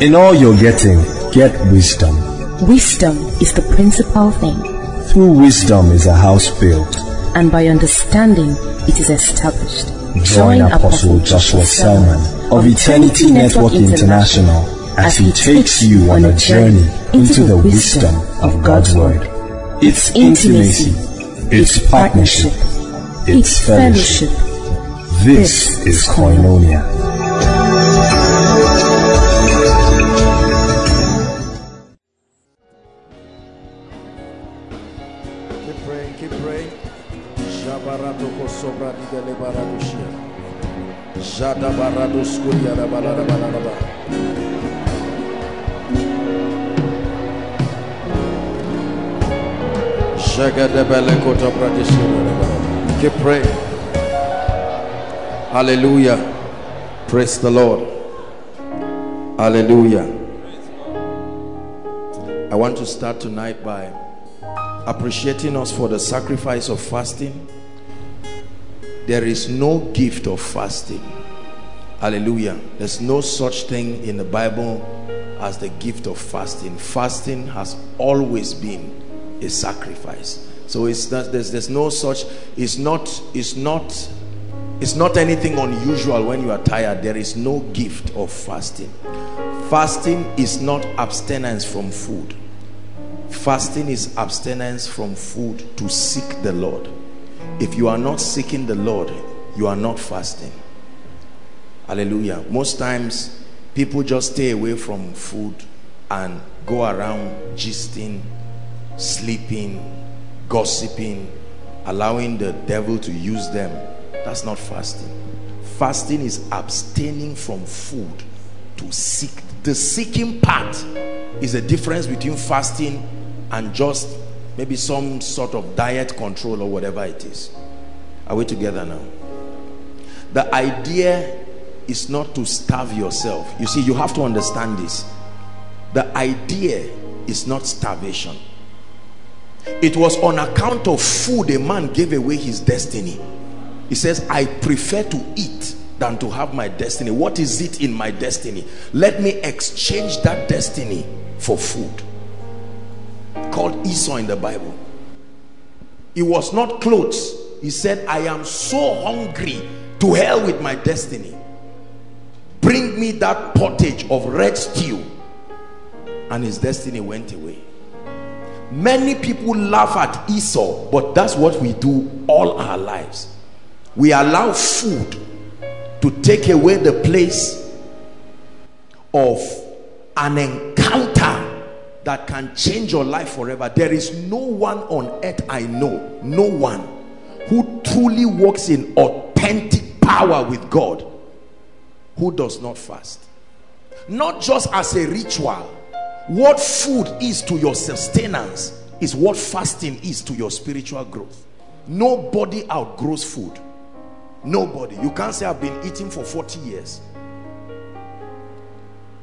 In all you're getting, get wisdom. Wisdom is the principal thing, Through wisdom is a house built. and by understanding it is established. Join Apostle Joshua Selman of Eternity Network International as he takes you on a journey into the wisdom of God's Word. It's intimacy, it's partnership, it's fellowship. This is Koinonia. Keep praying. Hallelujah. Praise the Lord. Hallelujah. I want to start tonight by appreciating us for the sacrifice of fasting. There is no gift of fasting. Hallelujah. There's no such thing in the Bible as the gift of fasting. Fasting has always been a sacrifice. So it's not there's there's no such it's not it's not it's not anything unusual when you are tired. There is no gift of fasting. Fasting is not abstinence from food. Fasting is abstinence from food to seek the Lord. If you are not seeking the Lord, you are not fasting. Hallelujah. Most times, people just stay away from food and go around gisting, sleeping, gossiping, allowing the devil to use them. That's not fasting. Fasting is abstaining from food to seek. The seeking part is a difference between fasting and just maybe some sort of diet control or whatever it is. Are we together now? The idea is not to starve yourself. You see, you have to understand this. The idea is not starvation. It was on account of food a man gave away his destiny. He says, I prefer to eat than to have my destiny. What is it in my destiny? Let me exchange that destiny for food. Called Esau in the Bible. It was not clothes. He said, I am so hungry to hell with my destiny. Bring me that pottage of red stew. And his destiny went away. Many people laugh at Esau, but that's what we do all our lives. We allow food to take away the place of an encounter that can change your life forever. There is no one on earth I know, no one who truly walks in authentic power with God who does not fast. Not just as a ritual. What food is to your sustenance is what fasting is to your spiritual growth. Nobody outgrows food. Nobody. You can't say I've been eating for 40 years.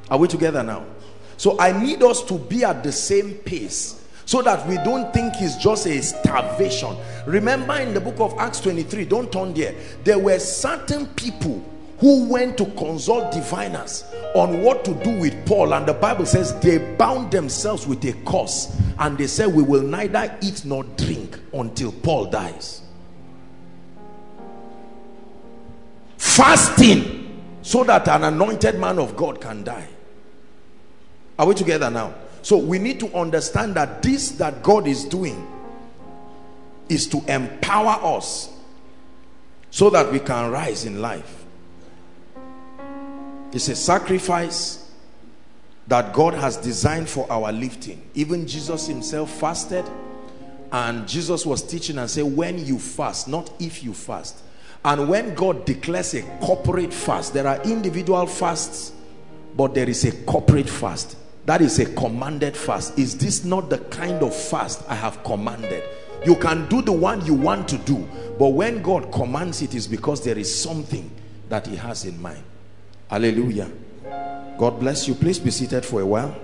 Are we together now? So I need us to be at the same pace so that we don't think it's just a starvation. Remember in the book of Acts 23, don't turn there. There were certain people who went to consult diviners on what to do with Paul and the Bible says they bound themselves with a curse and they said we will neither eat nor drink until Paul dies. Fasting so that an anointed man of God can die. Are we together now? So we need to understand that this that God is doing is to empower us so that we can rise in life. It's a sacrifice that God has designed for our lifting. Even Jesus himself fasted and Jesus was teaching and said, when you fast, not if you fast. And when God declares a corporate fast, there are individual fasts, but there is a corporate fast. That is a commanded fast. Is this not the kind of fast I have commanded? You can do the one you want to do, but when God commands it is because there is something that he has in mind. Hallelujah. God bless you. Please be seated for a while.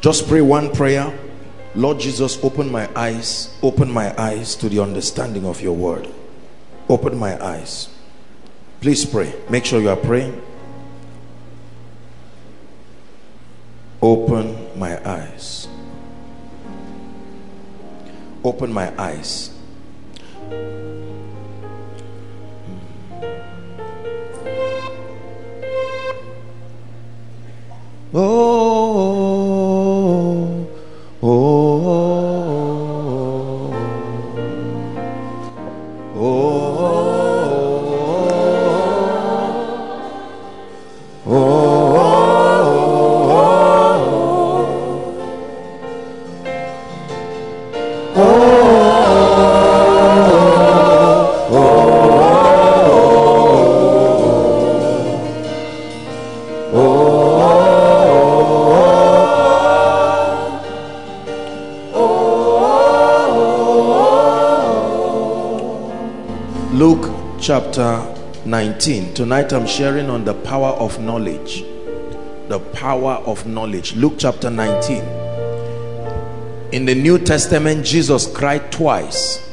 Just pray one prayer Lord Jesus, open my eyes, open my eyes to the understanding of your word. Open my eyes. Please pray. Make sure you are praying. Open my eyes. Open my eyes. Oh, oh, oh, oh, chapter 19. Tonight I'm sharing on the power of knowledge. The power of knowledge. Luke chapter 19. In the New Testament, Jesus cried twice.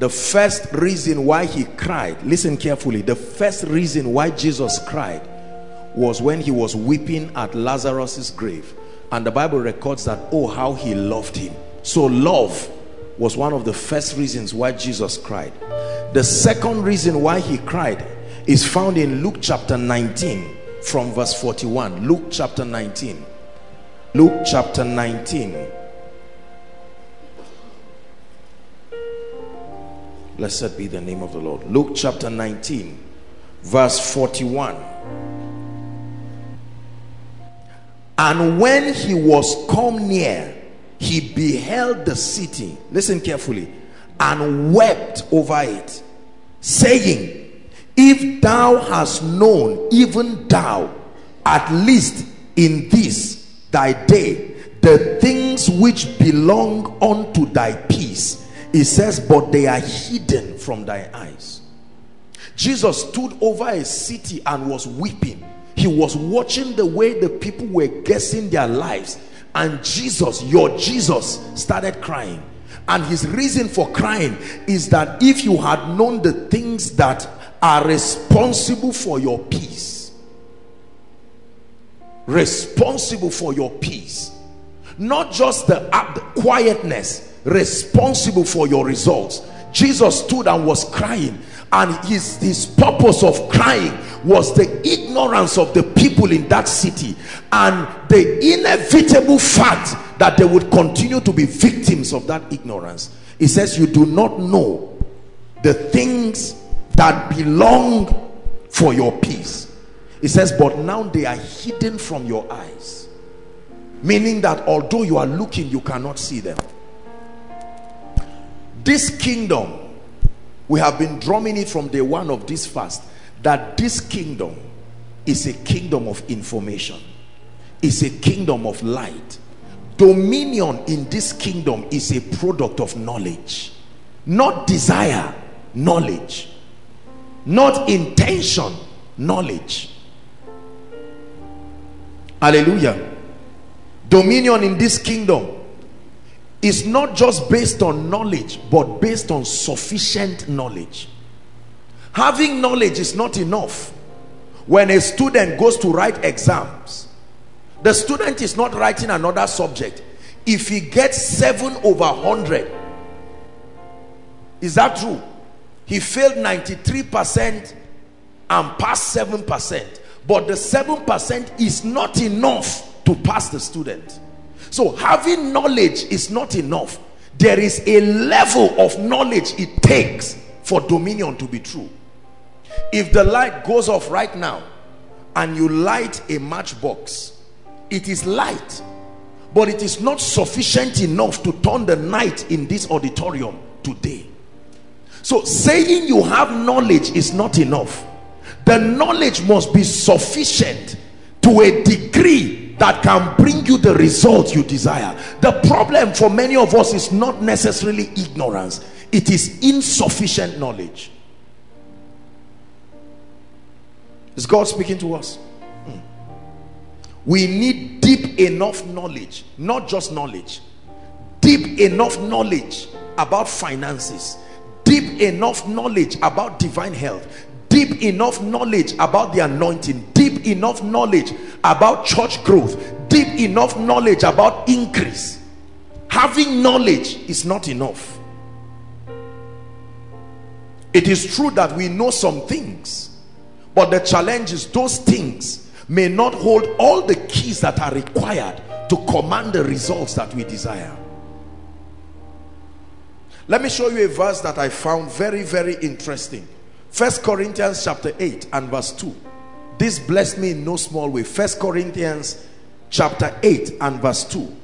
The first reason why he cried, listen carefully, the first reason why Jesus cried was when he was weeping at Lazarus's grave. And the Bible records that, oh, how he loved him. So love was one of the first reasons why Jesus cried. The second reason why he cried is found in Luke chapter 19 from verse 41. Luke chapter 19. Luke chapter 19. Blessed be the name of the Lord. Luke chapter 19, verse 41. And when he was come near, he beheld the city listen carefully and wept over it saying if thou hast known even thou at least in this thy day the things which belong unto thy peace it says but they are hidden from thy eyes. Jesus stood over a city and was weeping. He was watching the way the people were guessing their lives. And Jesus, your Jesus, started crying. And his reason for crying is that if you had known the things that are responsible for your peace, responsible for your peace, not just the, the quietness, responsible for your results. Jesus stood and was crying and his his purpose of crying was the ignorance of the people in that city and the inevitable fact that they would continue to be victims of that ignorance. He says you do not know the things that belong for your peace. He says but now they are hidden from your eyes. Meaning that although you are looking you cannot see them. This kingdom we have been drumming it from day one of this fast that this kingdom is a kingdom of information is a kingdom of light. Dominion in this kingdom is a product of knowledge not desire knowledge not intention knowledge. Hallelujah. Dominion in this kingdom is not just based on knowledge but based on sufficient knowledge having knowledge is not enough. When a student goes to write exams the student is not writing another subject. If he gets 7 over 100 is that true? He failed 93 percent and passed 7 percent. But the 7 percent is not enough to pass the student. So having knowledge is not enough. There is a level of knowledge it takes for dominion to be true. If the light goes off right now and you light a matchbox, it is light, but it is not sufficient enough to turn the night in this auditorium today. So saying you have knowledge is not enough. The knowledge must be sufficient to a degree that can bring you the result you desire the problem for many of us is not necessarily ignorance it is insufficient knowledge is God speaking to us? Hmm. we need deep enough knowledge not just knowledge deep enough knowledge about finances deep enough knowledge about divine health deep enough knowledge about the anointing deep enough knowledge about church growth deep enough knowledge about increase. Having knowledge is not enough. It is true that we know some things but the challenge is those things may not hold all the keys that are required to command the results that we desire. Let me show you a verse that i found very very interesting. First corinthians chapter 8 and verse 2 this blessed me in no small way. First corinthians chapter 8 and verse 2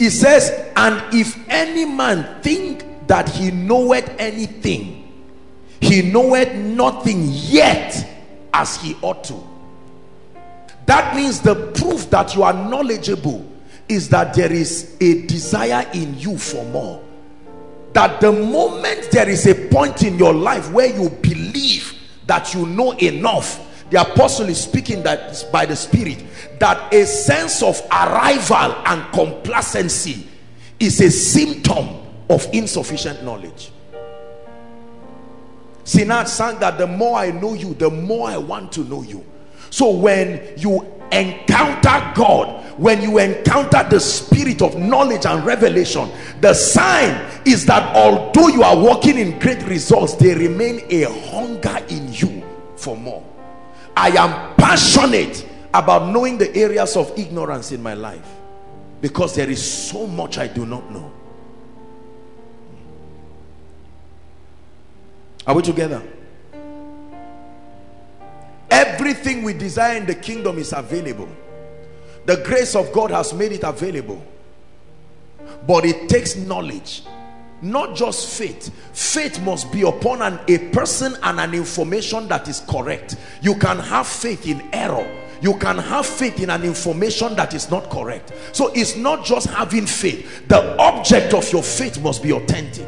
he says and if any man think that he knoweth anything he knoweth nothing yet as he ought to. That means the proof that you are knowledgeable is that there is a desire in you for more. That the moment there is a point in your life where you believe that you know enough the apostle is speaking that by the spirit that a sense of arrival and complacency is a symptom of insufficient knowledge Sinach sang that the more I know you the more I want to know you. So when you encounter God when you encounter the spirit of knowledge and revelation the sign is that although you are working in great results there remain a hunger in you for more. I am passionate about knowing the areas of ignorance in my life because there is so much I do not know are we together? Everything we desire in the kingdom is available. The grace of God has made it available. But it takes knowledge not just faith. Faith must be upon an, a person and an information that is correct. You can have faith in error. You can have faith in an information that is not correct. So it's not just having faith. The object of your faith must be authentic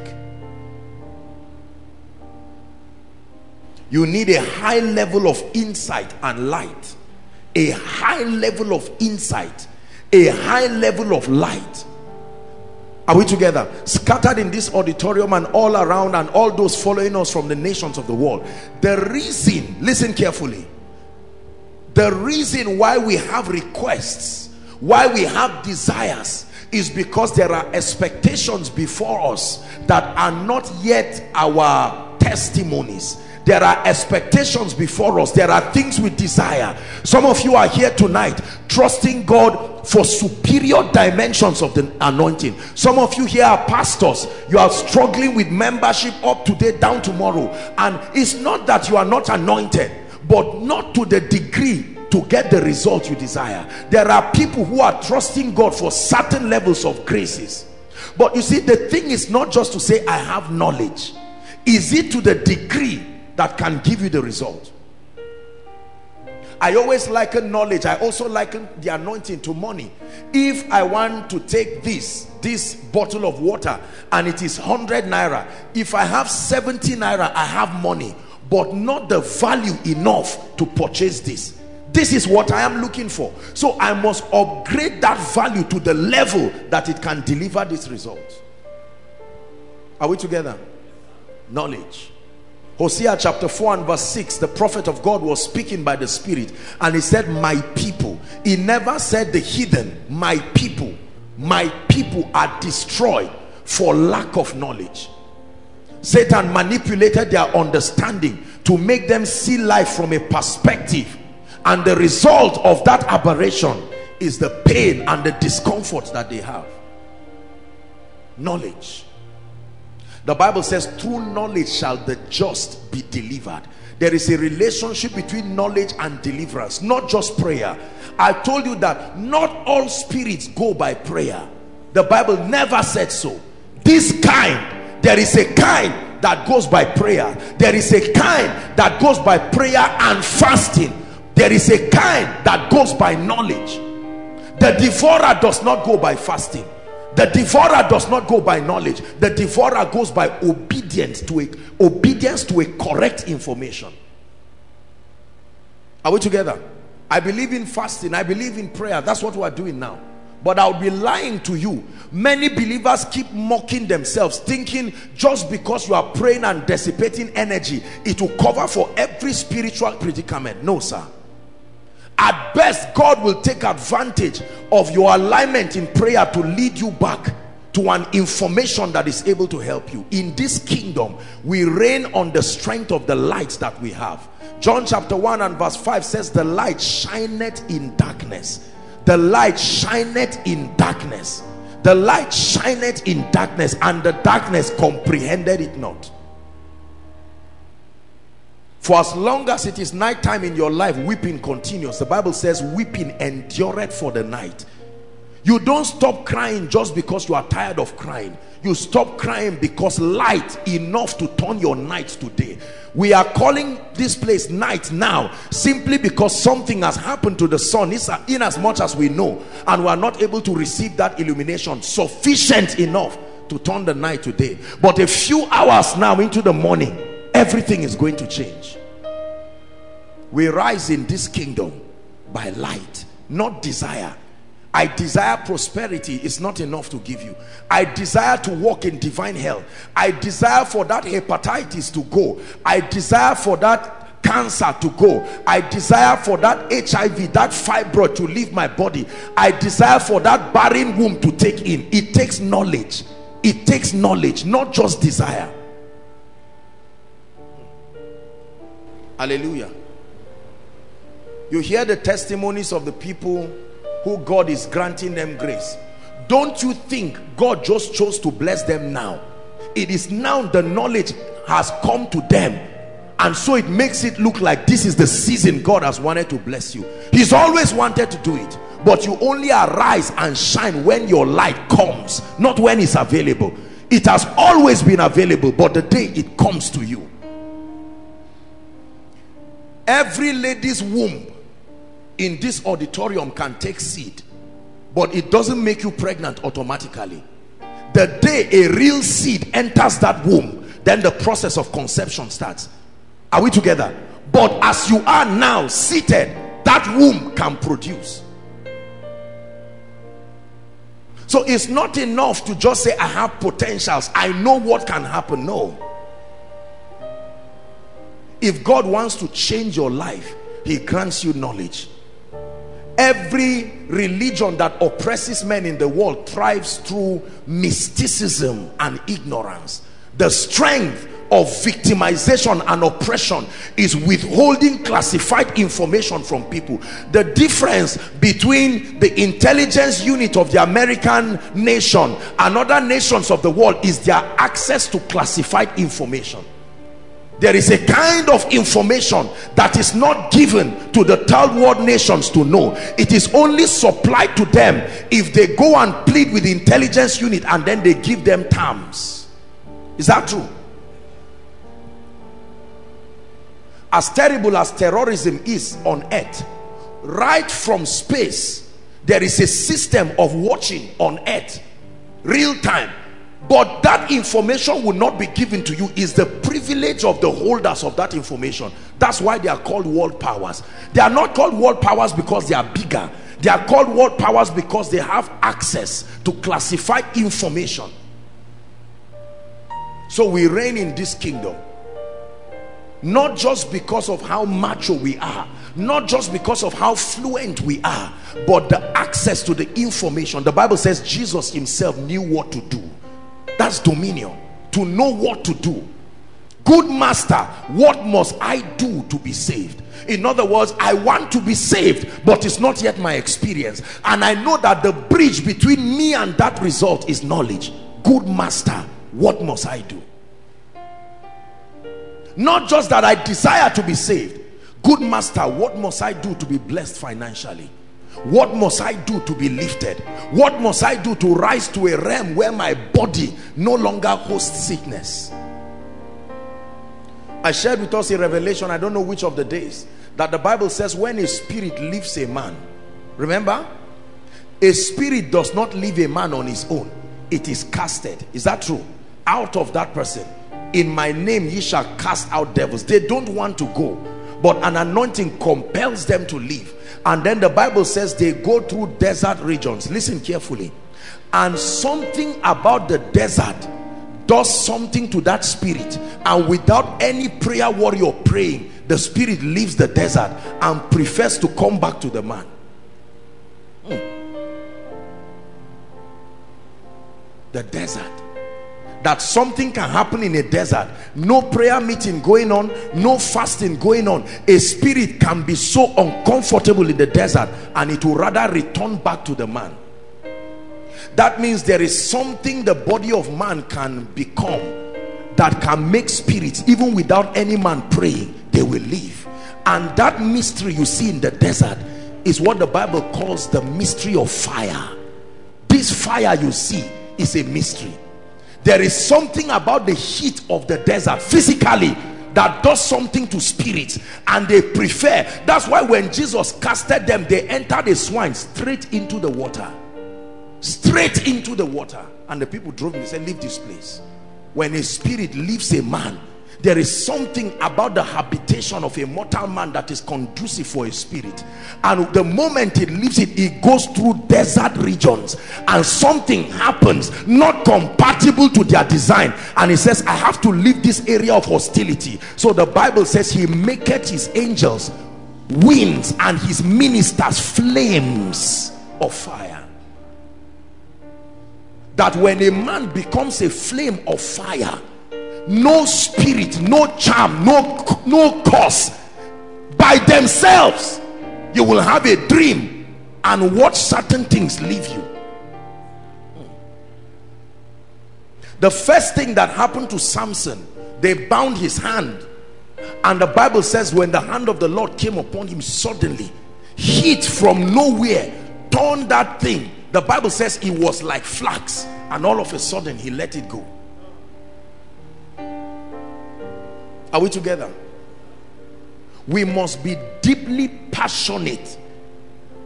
you need a high level of insight and light. A high level of insight. A high level of light. Are we together? Scattered in this auditorium and all around and all those following us from the nations of the world. The reason listen carefully. The reason why we have requests why we have desires is because there are expectations before us that are not yet our testimonies there are expectations before us. There are things we desire. Some of you are here tonight trusting God for superior dimensions of the anointing. Some of you here are pastors. You are struggling with membership up today down tomorrow. And it's not that you are not anointed but not to the degree to get the result you desire. There are people who are trusting God for certain levels of graces. But you see the thing is not just to say I have knowledge. Is it to the degree that can give you the result. I always liken knowledge. I also liken the anointing to money. If I want to take this this bottle of water and it is 100 naira if I have 70 naira I have money but not the value enough to purchase this. This is what I am looking for. So I must upgrade that value to the level that it can deliver this result. Are we together? Knowledge Hosea chapter 4 and verse 6 the prophet of God was speaking by the spirit and he said my people. He never said the heathen my people my people are destroyed for lack of knowledge. Satan manipulated their understanding to make them see life from a perspective and the result of that aberration is the pain and the discomfort that they have. Knowledge the Bible says, through knowledge shall the just be delivered. There is a relationship between knowledge and deliverance, not just prayer. I told you that not all spirits go by prayer. The Bible never said so. This kind, there is a kind that goes by prayer. There is a kind that goes by prayer and fasting. There is a kind that goes by knowledge. The devourer does not go by fasting the devourer does not go by knowledge the devourer goes by obedience to a obedience to a correct information are we together I believe in fasting. I believe in prayer. That's what we're doing now. But I'll be lying to you. Many believers keep mocking themselves, thinking just because you are praying and dissipating energy, it will cover for every spiritual predicament. No, sir. At best, God will take advantage of your alignment in prayer to lead you back to an information that is able to help you. In this kingdom, we reign on the strength of the lights that we have. John chapter 1 and verse 5 says, The light shineth in darkness the light shineth in darkness the light shineth in darkness and the darkness comprehended it not for as long as it is night time in your life weeping continues. The bible says weeping endureth for the night. You don't stop crying just because you are tired of crying. You stop crying because light enough to turn your night to day. We are calling this place night now simply because something has happened to the sun it's in as much as we know and we are not able to receive that illumination sufficient enough to turn the night to day. But a few hours now into the morning everything is going to change we rise in this kingdom by light not desire I desire prosperity is not enough to give you. I desire to walk in divine health. I desire for that hepatitis to go. I desire for that cancer to go. I desire for that HIV, that fibroid to leave my body. I desire for that barren womb to take in. It takes knowledge. It takes knowledge, not just desire. Hallelujah. You hear the testimonies of the people who God is granting them grace. Don't you think God just chose to bless them now? It is now the knowledge has come to them. And so it makes it look like this is the season God has wanted to bless you. He's always wanted to do it. But you only arise and shine when your light comes not when it's available. It has always been available but the day it comes to you every lady's womb in this auditorium can take seed but it doesn't make you pregnant automatically. The day a real seed enters that womb then the process of conception starts. Are we together? But as you are now seated that womb can produce. So it's not enough to just say i have potentials. I know what can happen. No if god wants to change your life he grants you knowledge. Every religion that oppresses men in the world thrives through mysticism and ignorance. The strength of victimization and oppression is withholding classified information from people. The difference between the intelligence unit of the american nation and other nations of the world is their access to classified information there is a kind of information that is not given to the third world nations to know. It is only supplied to them if they go and plead with the intelligence unit and then they give them terms. Is that true? As terrible as terrorism is on earth right from space there is a system of watching on earth real time but that information will not be given to you. Is the privilege of the holders of that information. That's why they are called world powers. They are not called world powers because they are bigger. They are called world powers because they have access to classified information. So we reign in this kingdom. Not just because of how macho we are not just because of how fluent we are but the access to the information. The bible says jesus himself knew what to do that's dominion. To know what to do. Good master what must i do to be saved? In other words i want to be saved but it's not yet my experience. And i know that the bridge between me and that result is knowledge. Good master what must i do? Not just that i desire to be saved. Good master what must i do to be blessed financially what must I do to be lifted? What must I do to rise to a realm where my body no longer hosts sickness? I shared with us a revelation, I don't know which of the days, that the Bible says when a spirit leaves a man, remember? A spirit does not leave a man on his own. It is casted. Is that true? Out of that person. In my name ye shall cast out devils. They don't want to go but an anointing compels them to leave. And then the bible says they go through desert regions. Listen carefully. And something about the desert does something to that spirit. And without any prayer warrior praying the spirit leaves the desert and prefers to come back to the man. Hmm. the desert that something can happen in a desert. No prayer meeting going on no fasting going on. A spirit can be so uncomfortable in the desert and it will rather return back to the man. That means there is something the body of man can become that can make spirits even without any man praying they will leave. And that mystery you see in the desert is what the bible calls the mystery of fire. This fire you see is a mystery there is something about the heat of the desert physically that does something to spirits and they prefer. That's why when jesus casted them they entered the swine straight into the water. Straight into the water. And the people drove him. They said leave this place. When a spirit leaves a man there is something about the habitation of a mortal man that is conducive for a spirit. And the moment it leaves it it goes through desert regions. And something happens not compatible to their design. And he says i have to leave this area of hostility. So the bible says he maketh his angels winds and his ministers flames of fire. That when a man becomes a flame of fire no spirit no charm no no cause. By themselves you will have a dream and watch certain things leave you. The first thing that happened to samson they bound his hand. And the bible says when the hand of the lord came upon him suddenly heat from nowhere turned that thing. The bible says it was like flax. And all of a sudden he let it go Are we together? We must be deeply passionate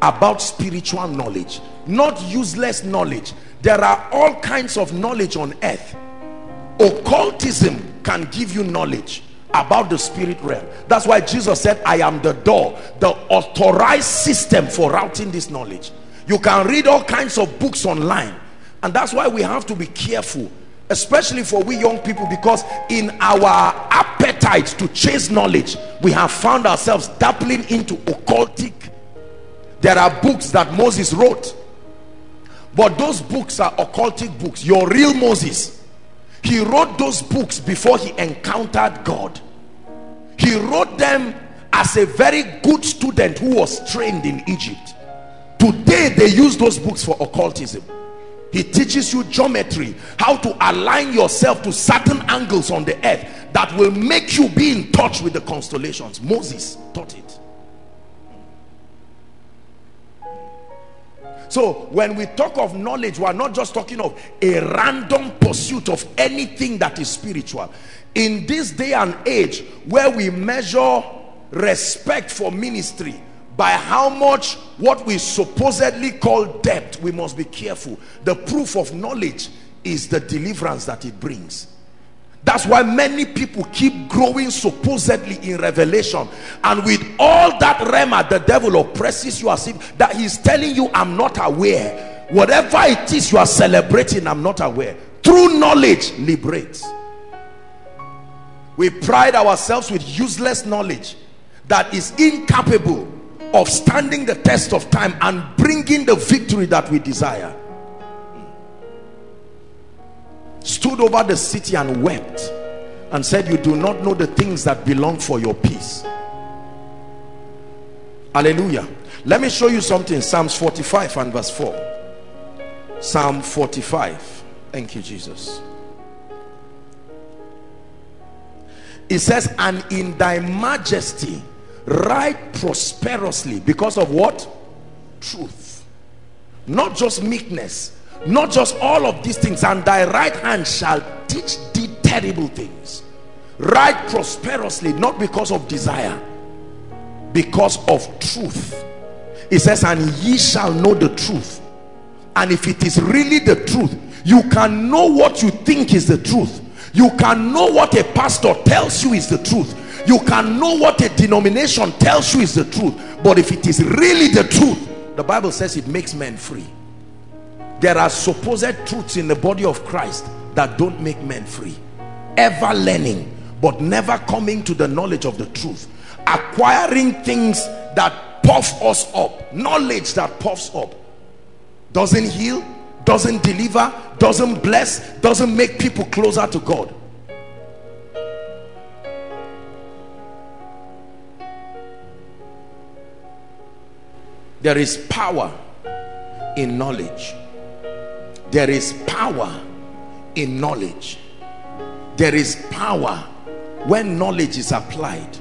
about spiritual knowledge, not useless knowledge. There are all kinds of knowledge on earth. Occultism can give you knowledge about the spirit realm. That's why Jesus said, I am the door, the authorized system for routing this knowledge. You can read all kinds of books online. And that's why we have to be careful especially for we young people because in our appetite to chase knowledge we have found ourselves dabbling into occultic. There are books that Moses wrote but those books are occultic books. Your real Moses he wrote those books before he encountered God. He wrote them as a very good student who was trained in Egypt. Today they use those books for occultism he teaches you geometry how to align yourself to certain angles on the earth that will make you be in touch with the constellations. Moses taught it. So when we talk of knowledge we are not just talking of a random pursuit of anything that is spiritual. In this day and age where we measure respect for ministry by how much what we supposedly call debt, we must be careful. The proof of knowledge is the deliverance that it brings. That's why many people keep growing supposedly in revelation. And with all that rhema, the devil oppresses you as if that he's telling you i'm not aware. Whatever it is you are celebrating i'm not aware. True knowledge liberates. We pride ourselves with useless knowledge that is incapable of standing the test of time and bringing the victory that we desire. Stood over the city and wept and said you do not know the things that belong for your peace. Hallelujah. Let me show you something. Psalms 45 and verse 4 psalm 45 thank you jesus. It says and in thy majesty ride prosperously because of what? Truth. Not just meekness not just all of these things. And thy right hand shall teach thee terrible things. Right prosperously not because of desire because of truth. It says and ye shall know the truth. And if it is really the truth you can know what you think is the truth. You can know what a pastor tells you is the truth you can know what a denomination tells you is the truth but if it is really the truth the bible says it makes men free. There are supposed truths in the body of christ that don't make men free. Ever learning but never coming to the knowledge of the truth. Acquiring things that puff us up. Knowledge that puffs up. Doesn't heal doesn't deliver doesn't bless doesn't make people closer to god there is power in knowledge. There is power in knowledge. There is power when knowledge is applied.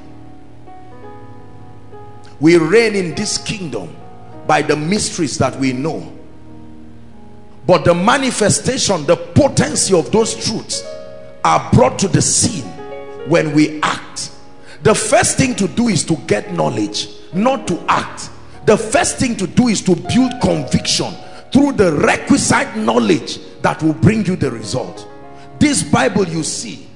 We reign in this kingdom by the mysteries that we know. But the manifestation the potency of those truths are brought to the scene when we act. The first thing to do is to get knowledge not to act the first thing to do is to build conviction through the requisite knowledge that will bring you the result. This bible you see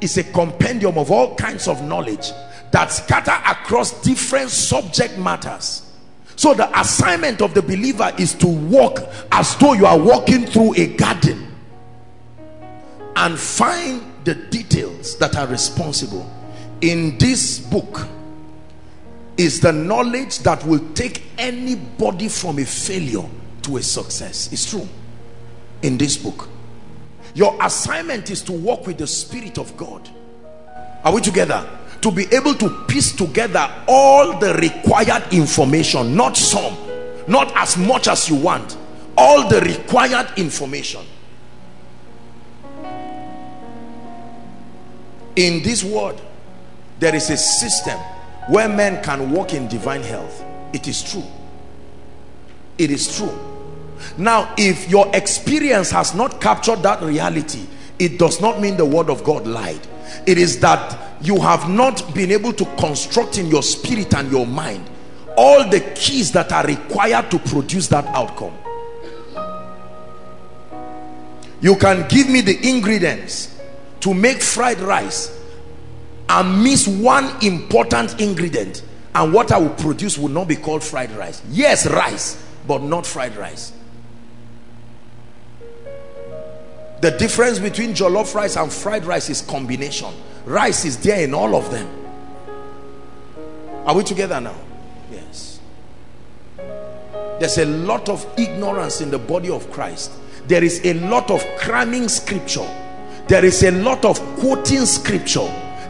is a compendium of all kinds of knowledge that scatter across different subject matters. So the assignment of the believer is to walk as though you are walking through a garden and find the details that are responsible. In this book is the knowledge that will take anybody from a failure to a success. It's true in this book. Your assignment is to walk with the spirit of god. Are we together? To be able to piece together all the required information not some not as much as you want all the required information. In this world there is a system where men can walk in divine health it is true. It is true. Now if your experience has not captured that reality it does not mean the word of God lied. It is that you have not been able to construct in your spirit and your mind all the keys that are required to produce that outcome. You can give me the ingredients to make fried rice and miss one important ingredient and what I will produce will not be called fried rice. Yes rice but not fried rice. The difference between jollof rice and fried rice is combination. Rice is there in all of them. Are we together now? Yes. There's a lot of ignorance in the body of Christ. There is a lot of cramming scripture. There is a lot of quoting scripture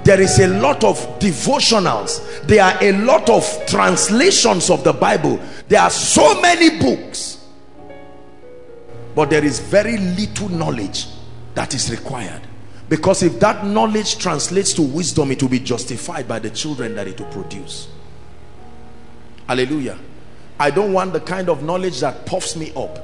there is a lot of devotionals. There are a lot of translations of the bible. There are so many books. But there is very little knowledge that is required. Because if that knowledge translates to wisdom it will be justified by the children that it will produce. Hallelujah. I don't want the kind of knowledge that puffs me up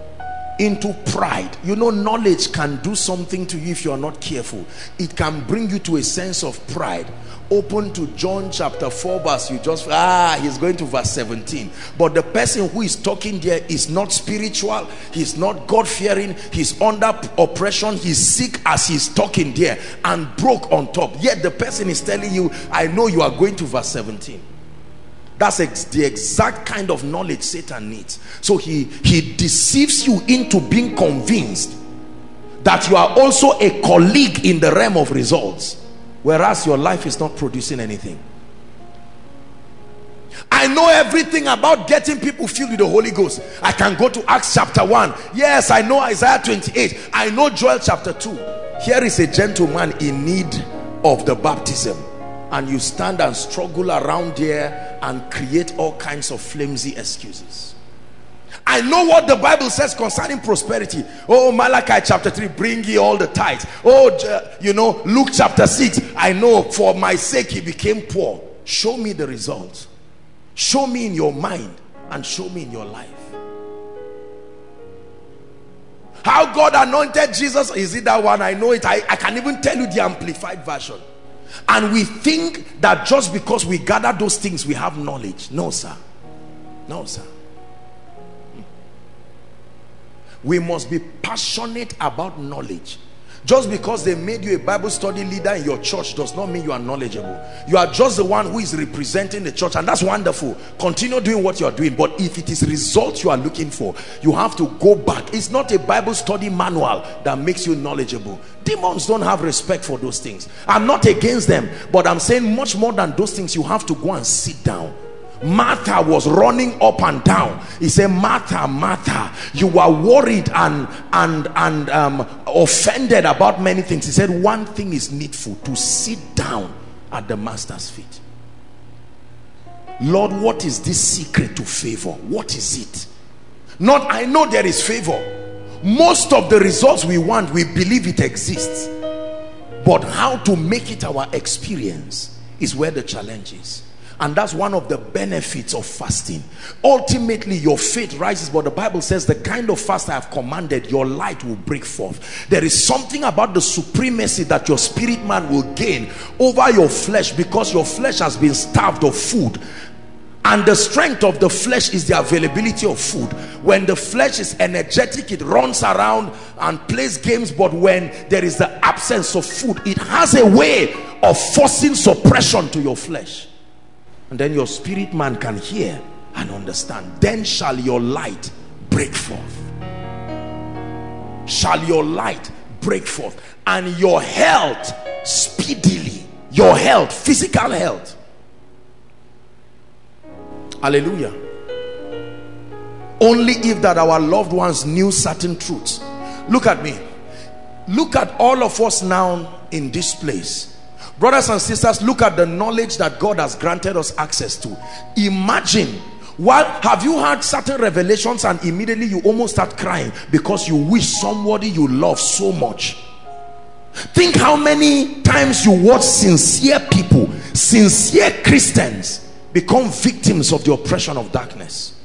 into pride. You know knowledge can do something to you if you are not careful. It can bring you to a sense of pride. Open to john chapter 4 verse you just ah he's going to verse 17 but the person who is talking there is not spiritual he's not god-fearing he's under oppression he's sick as he's talking there and broke on top. Yet the person is telling you i know you are going to verse 17 that's ex the exact kind of knowledge Satan needs. So he, he deceives you into being convinced that you are also a colleague in the realm of results. Whereas your life is not producing anything. I know everything about getting people filled with the Holy Ghost. I can go to Acts chapter 1. Yes, I know Isaiah 28. I know Joel chapter 2. Here is a gentleman in need of the baptism and you stand and struggle around there and create all kinds of flimsy excuses I know what the Bible says concerning prosperity. Oh, Malachi chapter 3, bring ye all the tithes. Oh, you know, Luke chapter 6, I know for my sake he became poor. Show me the results. Show me in your mind and show me in your life. How God anointed Jesus, is it that one? I know it. I, I can even tell you the amplified version and we think that just because we gather those things we have knowledge. No sir. No sir. Hmm. We must be passionate about knowledge just because they made you a Bible study leader in your church does not mean you are knowledgeable. You are just the one who is representing the church and that's wonderful. Continue doing what you are doing. But if it is results you are looking for, you have to go back. It's not a Bible study manual that makes you knowledgeable. Demons don't have respect for those things. I'm not against them, but I'm saying much more than those things, you have to go and sit down Martha was running up and down. He said, Martha, Martha, you are worried and and and um, offended about many things. He said, one thing is needful to sit down at the master's feet. Lord, what is this secret to favor? What is it? Not, I know there is favor. Most of the results we want, we believe it exists. But how to make it our experience is where the challenge is and that's one of the benefits of fasting. Ultimately your faith rises but the bible says the kind of fast i have commanded your light will break forth. There is something about the supremacy that your spirit man will gain over your flesh because your flesh has been starved of food. And the strength of the flesh is the availability of food. When the flesh is energetic it runs around and plays games but when there is the absence of food it has a way of forcing suppression to your flesh and then your spirit man can hear and understand. Then shall your light break forth. Shall your light break forth. And your health speedily. Your health physical health. Hallelujah. Only if that our loved ones knew certain truths. Look at me. Look at all of us now in this place brothers and sisters look at the knowledge that God has granted us access to. Imagine what have you had certain revelations and immediately you almost start crying because you wish somebody you love so much? Think how many times you watch sincere people sincere Christians become victims of the oppression of darkness.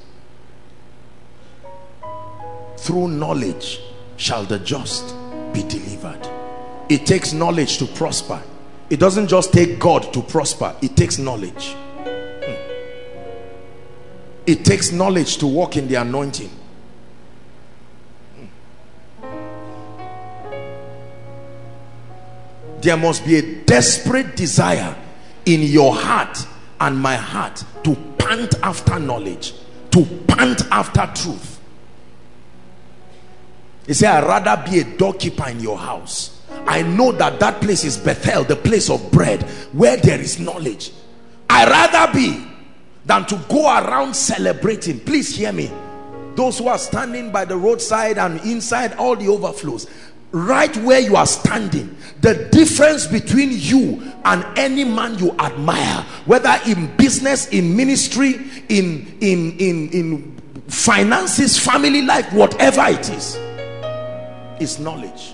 Through knowledge shall the just be delivered. It takes knowledge to prosper it doesn't just take God to prosper it takes knowledge hmm. it takes knowledge to walk in the anointing hmm. there must be a desperate desire in your heart and my heart to pant after knowledge to pant after truth he said i'd rather be a doorkeeper in your house I know that that place is Bethel, the place of bread, where there is knowledge. I rather be than to go around celebrating. Please hear me. Those who are standing by the roadside and inside all the overflows, right where you are standing, the difference between you and any man you admire, whether in business, in ministry, in in in in finances, family life, whatever it is, is knowledge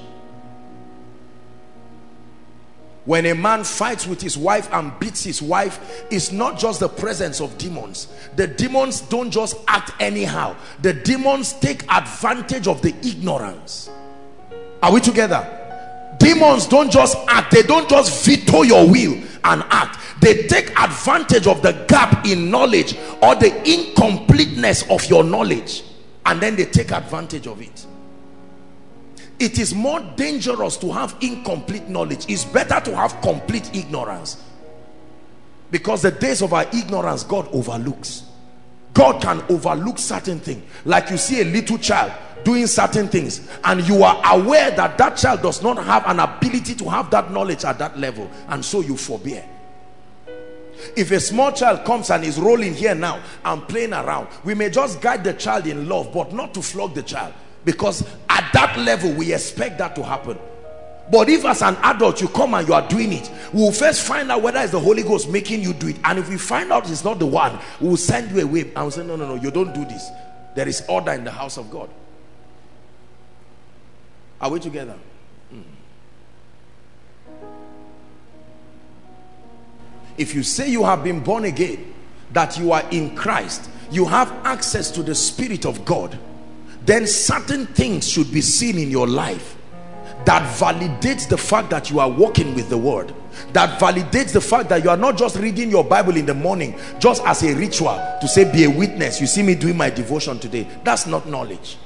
when a man fights with his wife and beats his wife it's not just the presence of demons. The demons don't just act anyhow. The demons take advantage of the ignorance. Are we together? Demons don't just act. They don't just veto your will and act. They take advantage of the gap in knowledge or the incompleteness of your knowledge and then they take advantage of it it is more dangerous to have incomplete knowledge. It's better to have complete ignorance. Because the days of our ignorance God overlooks. God can overlook certain things. Like you see a little child doing certain things and you are aware that that child does not have an ability to have that knowledge at that level and so you forbear. If a small child comes and is rolling here now and playing around we may just guide the child in love but not to flog the child because at that level we expect that to happen. But if as an adult you come and you are doing it we'll first find out whether it's the Holy Ghost making you do it. And if we find out it's not the one we'll send you away. And we'll say no no no you don't do this. There is order in the house of God. Are we together? Hmm. if you say you have been born again that you are in Christ you have access to the Spirit of God then certain things should be seen in your life that validates the fact that you are walking with the word that validates the fact that you are not just reading your bible in the morning just as a ritual to say be a witness. You see me doing my devotion today. That's not knowledge.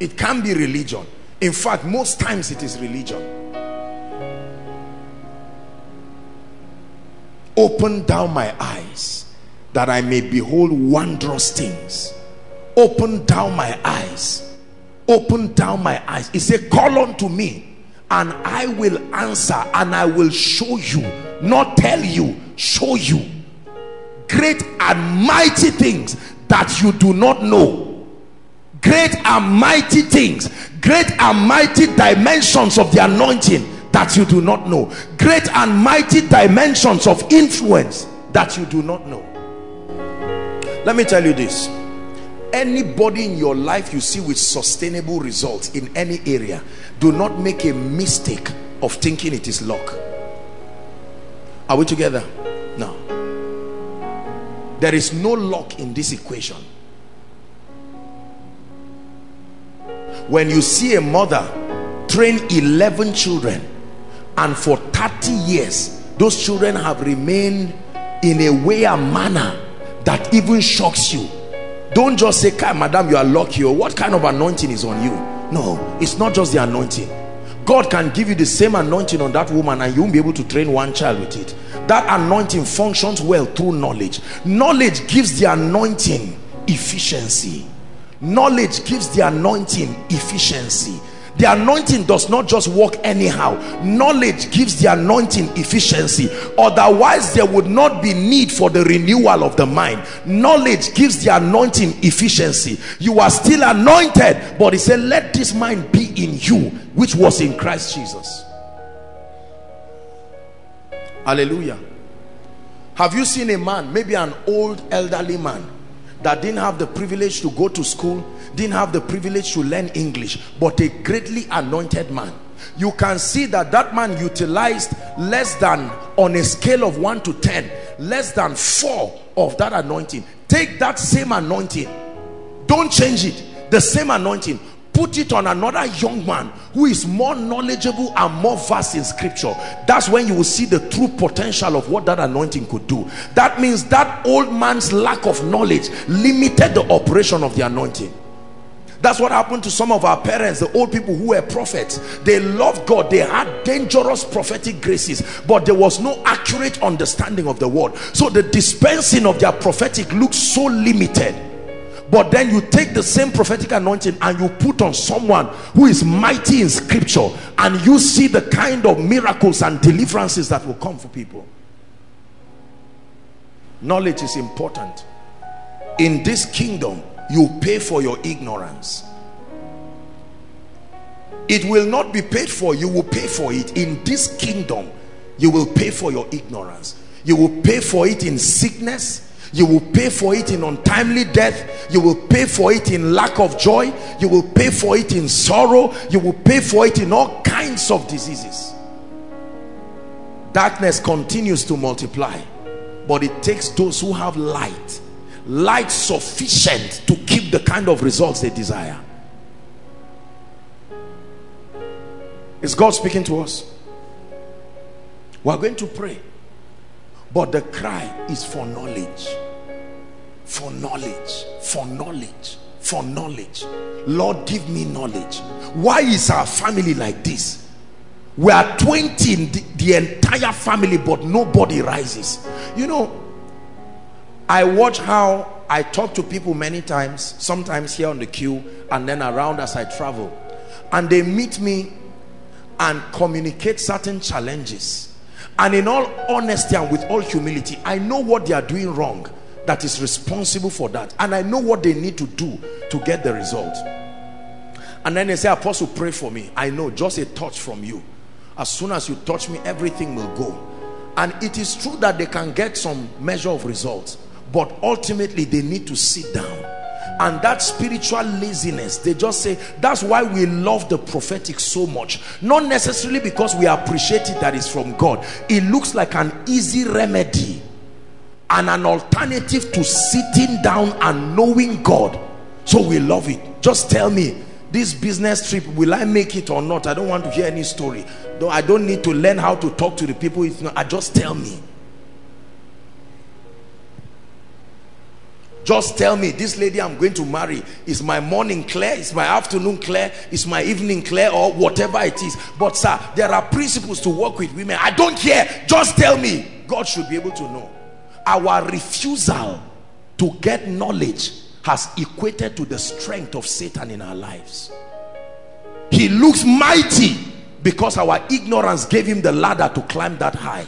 It can be religion. In fact most times it is religion. Open down my eyes that i may behold wondrous things. Open down my eyes Open down my eyes. He said, Call unto me, and I will answer, and I will show you, not tell you, show you great and mighty things that you do not know. Great and mighty things, great and mighty dimensions of the anointing that you do not know. Great and mighty dimensions of influence that you do not know. Let me tell you this. Anybody in your life you see with sustainable results in any area, do not make a mistake of thinking it is luck. Are we together? No. There is no luck in this equation. When you see a mother train 11 children and for 30 years those children have remained in a way and manner that even shocks you don't just say madam you are lucky or what kind of anointing is on you. No it's not just the anointing. God can give you the same anointing on that woman and you won't be able to train one child with it. That anointing functions well through knowledge. Knowledge gives the anointing efficiency. Knowledge gives the anointing efficiency the anointing does not just work anyhow. Knowledge gives the anointing efficiency. Otherwise there would not be need for the renewal of the mind. Knowledge gives the anointing efficiency. You are still anointed but he said let this mind be in you which was in christ jesus. Hallelujah. Have you seen a man maybe an old elderly man that didn't have the privilege to go to school didn't have the privilege to learn English but a greatly anointed man. You can see that that man utilized less than on a scale of 1 to 10 less than 4 of that anointing. Take that same anointing. Don't change it. The same anointing. Put it on another young man who is more knowledgeable and more vast in scripture. That's when you will see the true potential of what that anointing could do. That means that old man's lack of knowledge limited the operation of the anointing that's what happened to some of our parents the old people who were prophets. They loved god. They had dangerous prophetic graces but there was no accurate understanding of the word. So the dispensing of their prophetic looks so limited. But then you take the same prophetic anointing and you put on someone who is mighty in scripture and you see the kind of miracles and deliverances that will come for people. Knowledge is important. In this kingdom you pay for your ignorance. It will not be paid for you will pay for it. In this kingdom you will pay for your ignorance. You will pay for it in sickness. You will pay for it in untimely death. You will pay for it in lack of joy. You will pay for it in sorrow. You will pay for it in all kinds of diseases. Darkness continues to multiply but it takes those who have light light sufficient to keep the kind of results they desire. Is God speaking to us? We are going to pray but the cry is for knowledge for knowledge for knowledge for knowledge. Lord give me knowledge. Why is our family like this? We are 20 in the, the entire family but nobody rises. You know I watch how I talk to people many times, sometimes here on the queue and then around as I travel. And they meet me and communicate certain challenges. And in all honesty and with all humility, I know what they are doing wrong that is responsible for that. And I know what they need to do to get the result. And then they say, Apostle, pray for me. I know, just a touch from you. As soon as you touch me, everything will go. And it is true that they can get some measure of results but ultimately they need to sit down. And that spiritual laziness they just say that's why we love the prophetic so much. Not necessarily because we appreciate it that is from God. It looks like an easy remedy and an alternative to sitting down and knowing God. So we love it. Just tell me this business trip will I make it or not? I don't want to hear any story. Though I don't need to learn how to talk to the people. I just tell me just tell me this lady i'm going to marry is my morning clear is my afternoon clear is my evening clear or whatever it is but sir there are principles to work with women i don't care just tell me God should be able to know. Our refusal to get knowledge has equated to the strength of Satan in our lives. He looks mighty because our ignorance gave him the ladder to climb that high.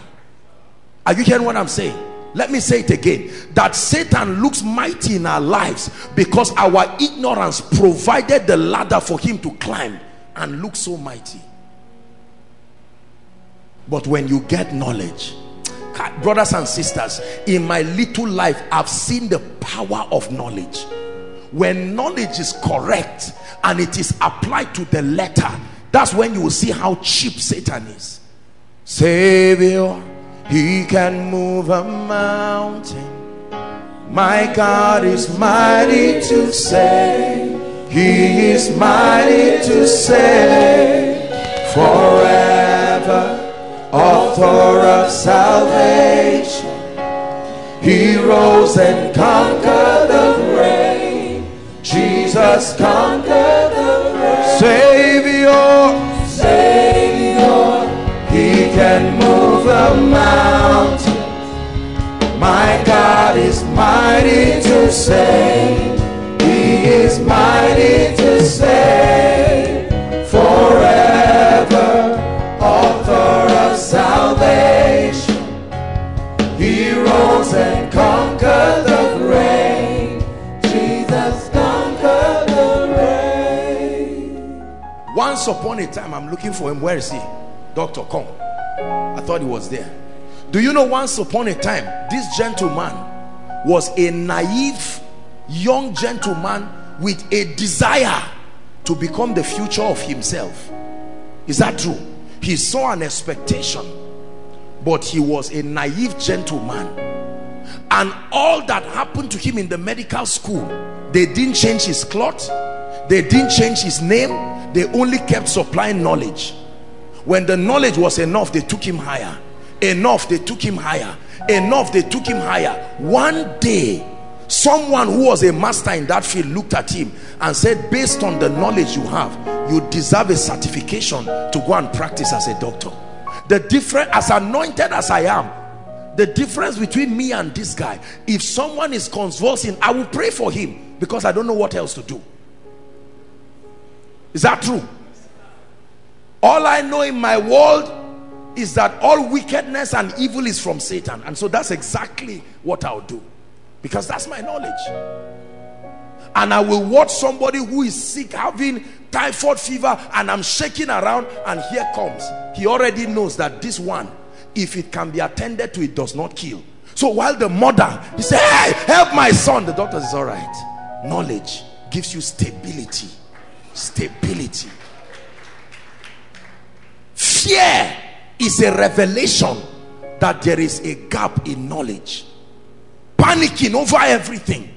Are you hearing what I'm saying? Let me say it again that Satan looks mighty in our lives because our ignorance provided the ladder for him to climb and look so mighty. But when you get knowledge, brothers and sisters, in my little life, I've seen the power of knowledge. When knowledge is correct and it is applied to the letter, that's when you will see how cheap Satan is. Savior, he can move a mountain. My God is mighty to save. He is mighty to save forever. Author of salvation. He rose and conquered the grave. Jesus conquered the grave. God is mighty to save. He is mighty to save forever. Author of salvation. He rose and conquered the grave. Jesus conquered the grave. Once upon a time, I'm looking for him. Where is he? Doctor, come. I thought he was there. Do you know once upon a time, this gentleman was a naive young gentleman with a desire to become the future of himself. Is that true? He saw an expectation, but he was a naive gentleman. And all that happened to him in the medical school, they didn't change his cloth, they didn't change his name, they only kept supplying knowledge. When the knowledge was enough, they took him higher. Enough, they took him higher. Enough, they took him higher. One day, someone who was a master in that field looked at him and said, based on the knowledge you have, you deserve a certification to go and practice as a doctor. The difference, as anointed as I am, the difference between me and this guy, if someone is convulsing, I will pray for him because I don't know what else to do. Is that true? All I know in my world is that all wickedness and evil is from Satan. And so that's exactly what I'll do. Because that's my knowledge. And I will watch somebody who is sick having typhoid fever and I'm shaking around and here comes. He already knows that this one, if it can be attended to, it does not kill. So while the mother, he said, hey, help my son. The doctor is all right. Knowledge gives you stability. Stability. Fear is a revelation that there is a gap in knowledge. Panicking over everything.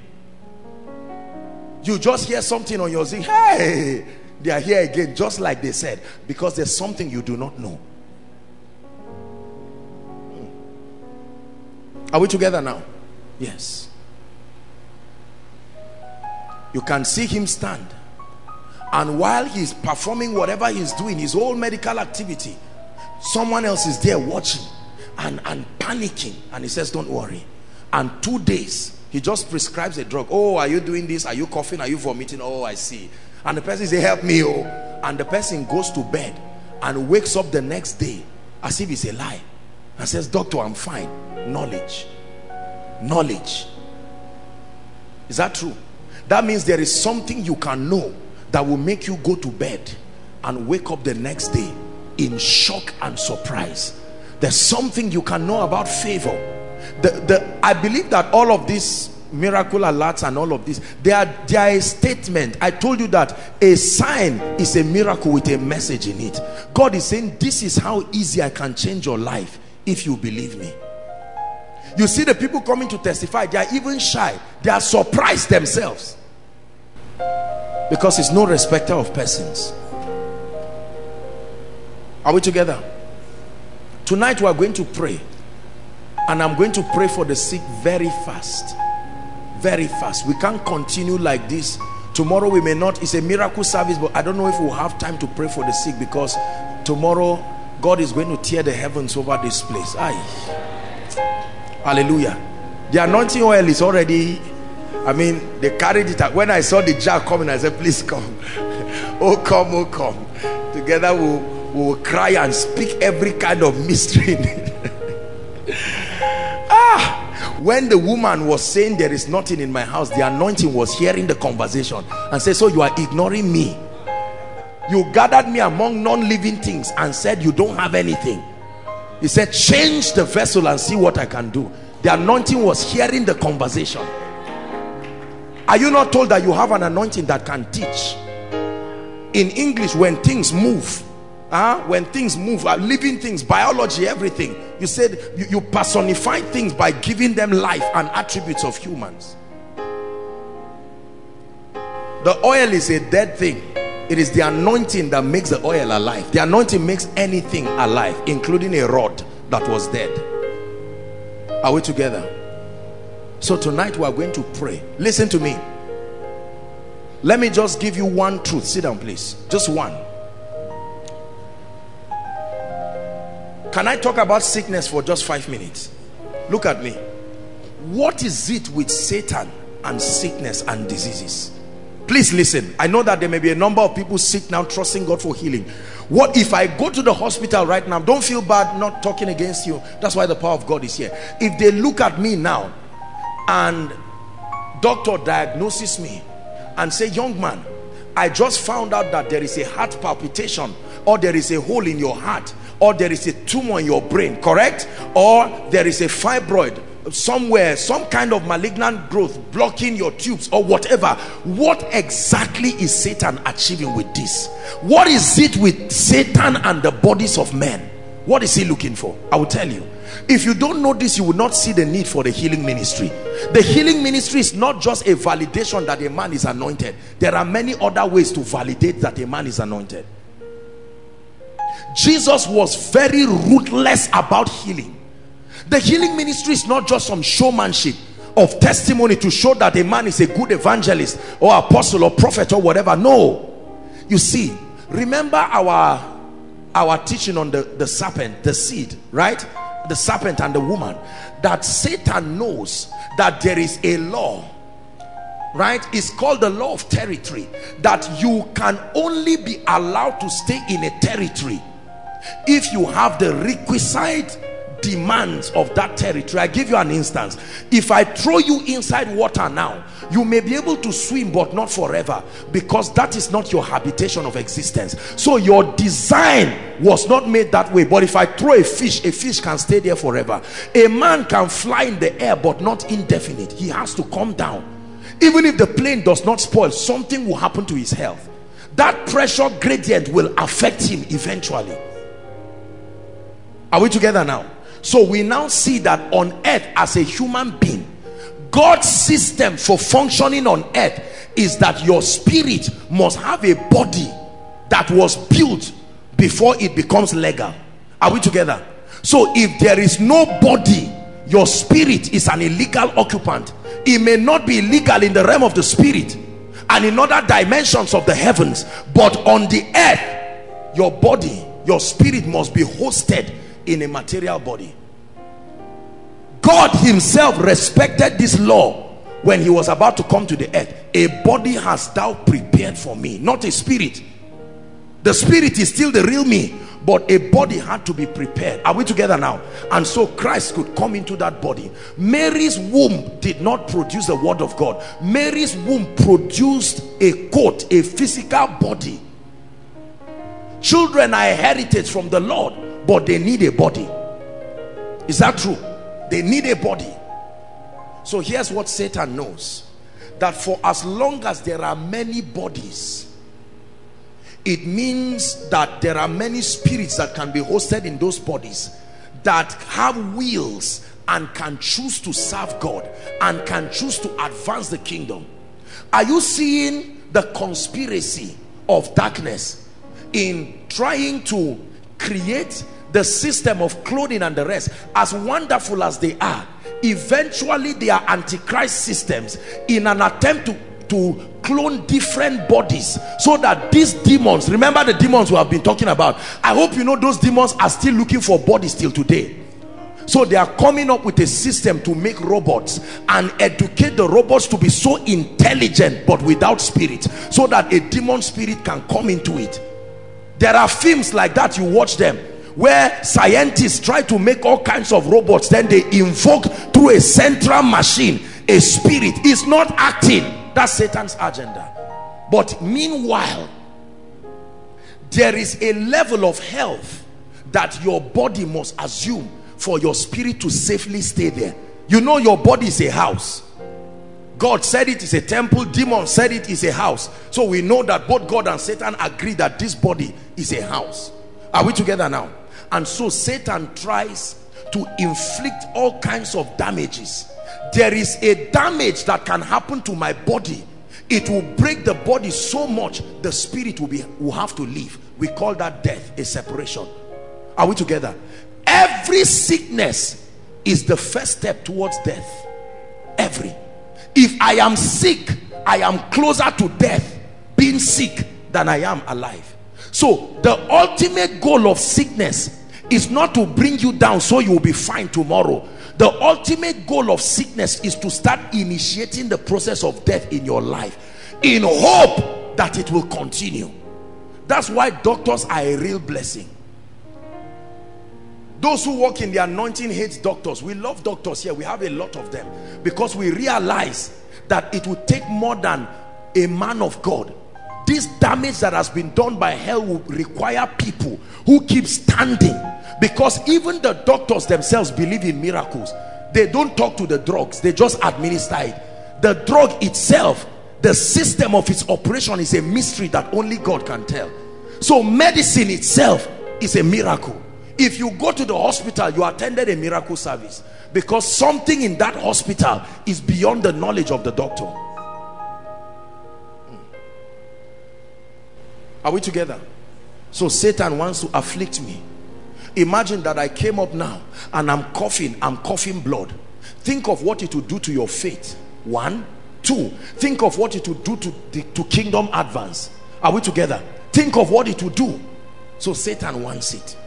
You just hear something on your zing. Hey, they are here again, just like they said, because there's something you do not know. Hmm. Are we together now? Yes. You can see him stand. And while he's performing whatever he's doing, his whole medical activity, someone else is there watching and, and panicking. And he says, Don't worry. And two days, he just prescribes a drug. Oh, are you doing this? Are you coughing? Are you vomiting? Oh, I see. And the person says, Help me. Oh. And the person goes to bed and wakes up the next day as if it's a lie and says, Doctor, I'm fine. Knowledge. Knowledge. Is that true? That means there is something you can know that will make you go to bed and wake up the next day in shock and surprise. There's something you can know about favor. The, the, I believe that all of these miracle alerts and all of this, they are, they are a statement. I told you that a sign is a miracle with a message in it. God is saying, this is how easy I can change your life if you believe me. You see the people coming to testify, they are even shy. They are surprised themselves. Because it's no respecter of persons. Are we together? Tonight we are going to pray. And I'm going to pray for the sick very fast. Very fast. We can't continue like this. Tomorrow we may not, it's a miracle service, but I don't know if we'll have time to pray for the sick because tomorrow God is going to tear the heavens over this place. Aye. hallelujah the anointing oil is already i mean they carried it when i saw the jar coming i said please come oh come oh come together we'll, we'll cry and speak every kind of mystery. Ah when the woman was saying there is nothing in my house the anointing was hearing the conversation and said so you are ignoring me. You gathered me among non-living things and said you don't have anything. He said change the vessel and see what i can do. The anointing was hearing the conversation. Are you not told that you have an anointing that can teach? In english when things move when things move uh, living things biology everything you said you, you personify things by giving them life and attributes of humans. The oil is a dead thing. It is the anointing that makes the oil alive. The anointing makes anything alive including a rod that was dead. Are we together? So tonight we are going to pray. Listen to me. Let me just give you one truth. Sit down please. Just one can i talk about sickness for just five minutes? Look at me. What is it with satan and sickness and diseases? Please listen. I know that there may be a number of people sick now trusting god for healing. What if i go to the hospital right now? Don't feel bad not talking against you. That's why the power of god is here. If they look at me now and doctor diagnoses me and say young man i just found out that there is a heart palpitation or there is a hole in your heart or there is a tumor in your brain correct? Or there is a fibroid somewhere some kind of malignant growth blocking your tubes or whatever. What exactly is satan achieving with this? What is it with satan and the bodies of men? What is he looking for? I will tell you. If you don't know this you will not see the need for the healing ministry. The healing ministry is not just a validation that a man is anointed. There are many other ways to validate that a man is anointed jesus was very ruthless about healing. The healing ministry is not just some showmanship of testimony to show that a man is a good evangelist or apostle or prophet or whatever. No. You see remember our our teaching on the the serpent the seed right? The serpent and the woman. That satan knows that there is a law right? It's called the law of territory. That you can only be allowed to stay in a territory if you have the requisite demands of that territory i give you an instance. If i throw you inside water now you may be able to swim but not forever because that is not your habitation of existence. So your design was not made that way but if i throw a fish a fish can stay there forever. A man can fly in the air but not indefinite. He has to come down. Even if the plane does not spoil something will happen to his health. That pressure gradient will affect him eventually are we together now? So we now see that on earth as a human being God's system for functioning on earth is that your spirit must have a body that was built before it becomes legal. Are we together? So if there is no body your spirit is an illegal occupant. It may not be legal in the realm of the spirit and in other dimensions of the heavens but on the earth your body your spirit must be hosted in a material body. God himself respected this law when he was about to come to the earth. A body has thou prepared for me not a spirit. The spirit is still the real me but a body had to be prepared. Are we together now? And so Christ could come into that body. Mary's womb did not produce the word of God. Mary's womb produced a coat a physical body. Children are a heritage from the Lord but they need a body. Is that true? They need a body. So here's what Satan knows that for as long as there are many bodies it means that there are many spirits that can be hosted in those bodies that have wills and can choose to serve God and can choose to advance the kingdom. Are you seeing the conspiracy of darkness in trying to create the system of clothing and the rest. As wonderful as they are eventually they are antichrist systems in an attempt to to clone different bodies so that these demons remember the demons we have been talking about? I hope you know those demons are still looking for bodies till today. So they are coming up with a system to make robots and educate the robots to be so intelligent but without spirit so that a demon spirit can come into it there are films like that you watch them where scientists try to make all kinds of robots then they invoke through a central machine a spirit. Is not acting. That's satan's agenda. But meanwhile there is a level of health that your body must assume for your spirit to safely stay there. You know your body is a house God said it is a temple demon said it is a house. So we know that both God and Satan agree that this body is a house. Are we together now? And so Satan tries to inflict all kinds of damages. There is a damage that can happen to my body. It will break the body so much the spirit will be will have to leave. We call that death a separation. Are we together? Every sickness is the first step towards death. Every if i am sick i am closer to death being sick than i am alive. So the ultimate goal of sickness is not to bring you down so you will be fine tomorrow. The ultimate goal of sickness is to start initiating the process of death in your life in hope that it will continue. That's why doctors are a real blessing those who work in the anointing hates doctors. We love doctors here. We have a lot of them. Because we realize that it would take more than a man of God. This damage that has been done by hell will require people who keep standing. Because even the doctors themselves believe in miracles. They don't talk to the drugs. They just administer it. The drug itself the system of its operation is a mystery that only God can tell. So medicine itself is a miracle if you go to the hospital you attended a miracle service because something in that hospital is beyond the knowledge of the doctor. Hmm. are we together? So satan wants to afflict me. Imagine that i came up now and i'm coughing i'm coughing blood. Think of what it would do to your faith. One two think of what it would do to the to kingdom advance. Are we together? Think of what it would do. So satan wants it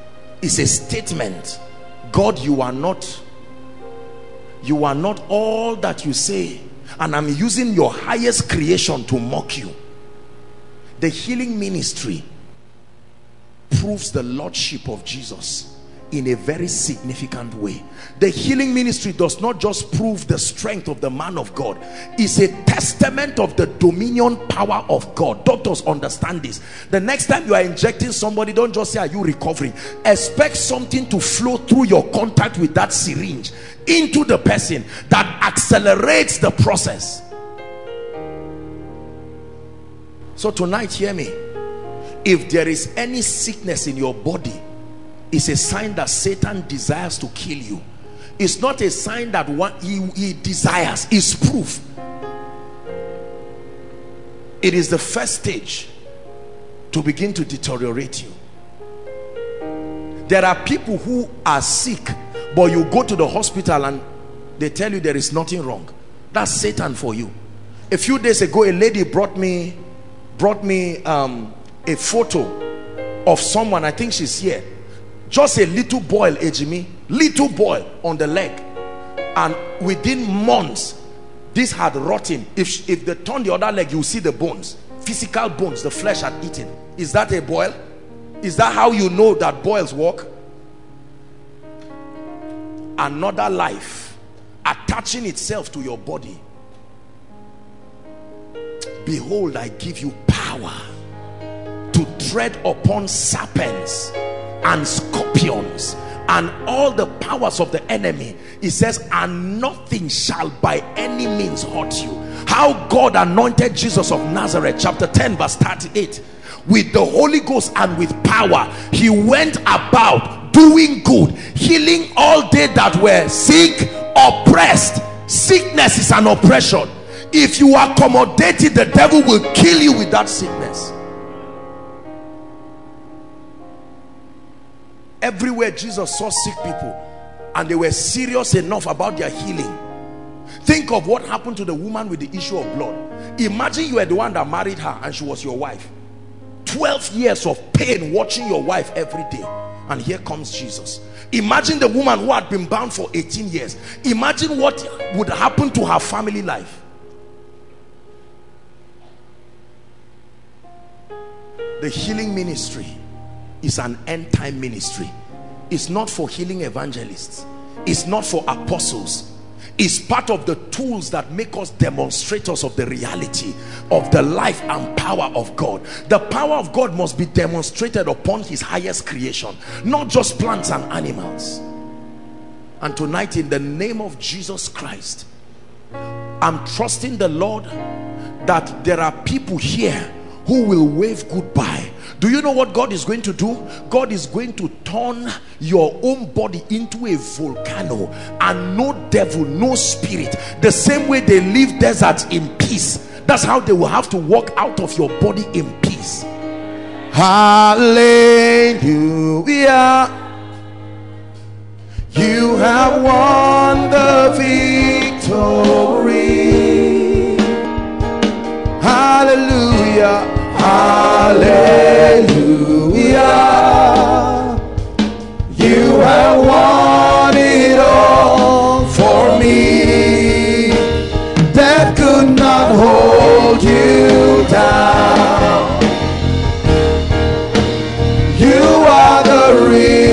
is a statement. God you are not you are not all that you say and I'm using your highest creation to mock you. The healing ministry proves the lordship of Jesus in a very significant way. The healing ministry does not just prove the strength of the man of God it's a testament of the dominion power of God. Doctors understand this. The next time you are injecting somebody don't just say are you recovering? Expect something to flow through your contact with that syringe into the person that accelerates the process. So tonight hear me. If there is any sickness in your body is a sign that Satan desires to kill you. It's not a sign that what he, he desires, is proof. It is the first stage to begin to deteriorate you. There are people who are sick, but you go to the hospital and they tell you there is nothing wrong. That's Satan for you. A few days ago, a lady brought me brought me um, a photo of someone. I think she's here just a little boil ejimi little boil on the leg. And within months this had rotten if if they turn the other leg you see the bones physical bones the flesh had eaten. Is that a boil? Is that how you know that boils work? Another life attaching itself to your body. Behold i give you power to tread upon serpents and scorpions and all the powers of the enemy. He says and nothing shall by any means hurt you. How god anointed jesus of nazareth chapter 10 verse 38 with the holy ghost and with power he went about doing good healing all they that were sick oppressed sickness is an oppression. If you accommodate it the devil will kill you with that sickness everywhere Jesus saw sick people and they were serious enough about their healing. Think of what happened to the woman with the issue of blood. Imagine you were the one that married her and she was your wife. 12 years of pain watching your wife every day. And here comes Jesus. Imagine the woman who had been bound for 18 years. Imagine what would happen to her family life. The healing ministry is an end time ministry. It's not for healing evangelists. It's not for apostles. It's part of the tools that make us demonstrators of the reality of the life and power of God. The power of God must be demonstrated upon his highest creation, not just plants and animals. And tonight in the name of Jesus Christ, I'm trusting the Lord that there are people here who will wave goodbye do you know what God is going to do? God is going to turn your own body into a volcano and no devil, no spirit. The same way they leave deserts in peace. That's how they will have to walk out of your body in peace. Hallelujah. You have won the victory. Hallelujah. Hallelujah. You have won it all for me. Could not hold you down. You are the real.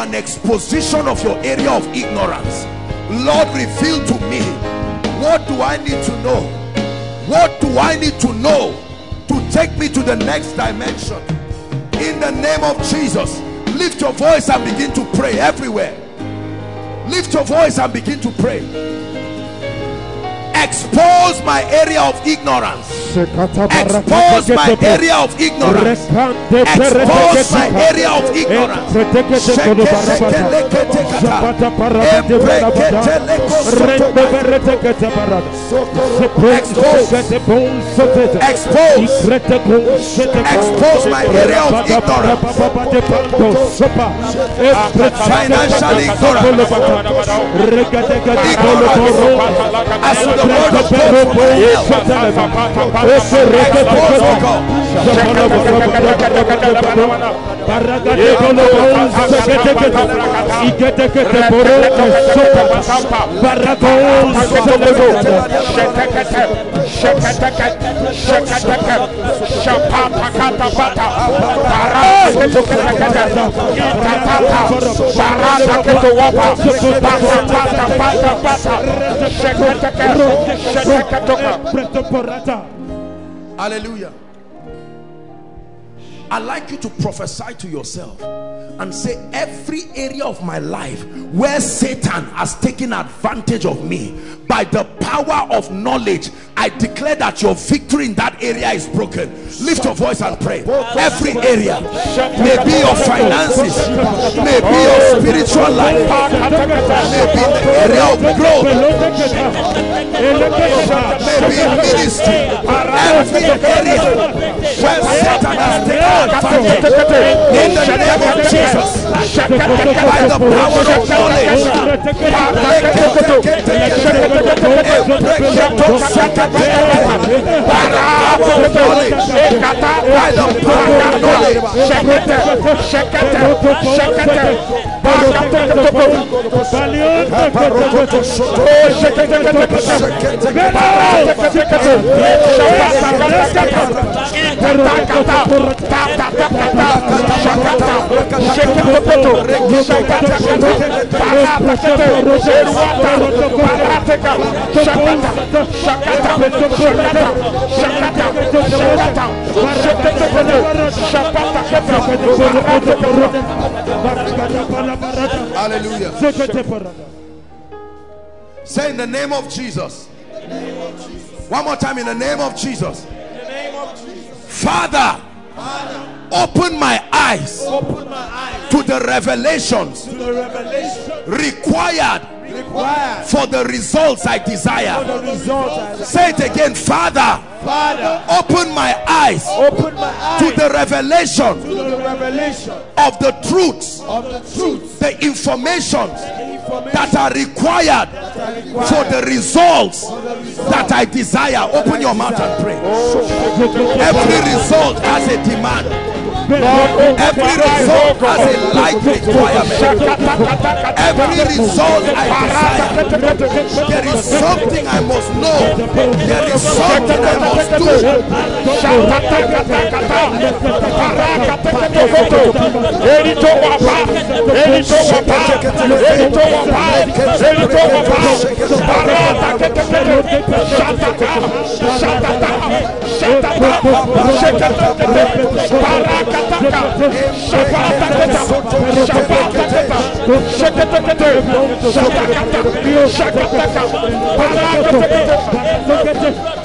an exposition of your area of ignorance. Lord reveal to me. What do i need to know? What do i need to know to take me to the next dimension? In the name of jesus lift your voice and begin to pray everywhere. Lift your voice and begin to pray expose my area of ignorance. Expose my area of ignorance. Expose my area of ignorance. Expose expose my area of ignorance. Financial ignorance. Thank you. Hallelujah. I like you to prophesy to yourself and say every area of my life where Satan has taken advantage of me by the power of knowledge I declare that your victory in that area is broken. Lift your voice and pray. Every area maybe your finances maybe your spiritual life maybe the area of growth maybe in ministry. Every area where Satan has taken in the name of Jesus by the power of knowledge Hallelujah. Say in the name of Jesus. One more time in the name of Jesus. Father, open my eyes to the revelations required for the results I desire. Say it again, Father Father, open my eyes open my eyes to the revelation to the revelation of the truths, of the truth, the information the information that are required that are required for the results for the that I desire. Open your mouth and pray. Oh, Every result has a demand. Every result has a light requirement. Every result I desire. There is something I must know. There is something I must do. Shaka, shaka, shaka, shaka, shaka, shaka, shaka, shaka, shaka.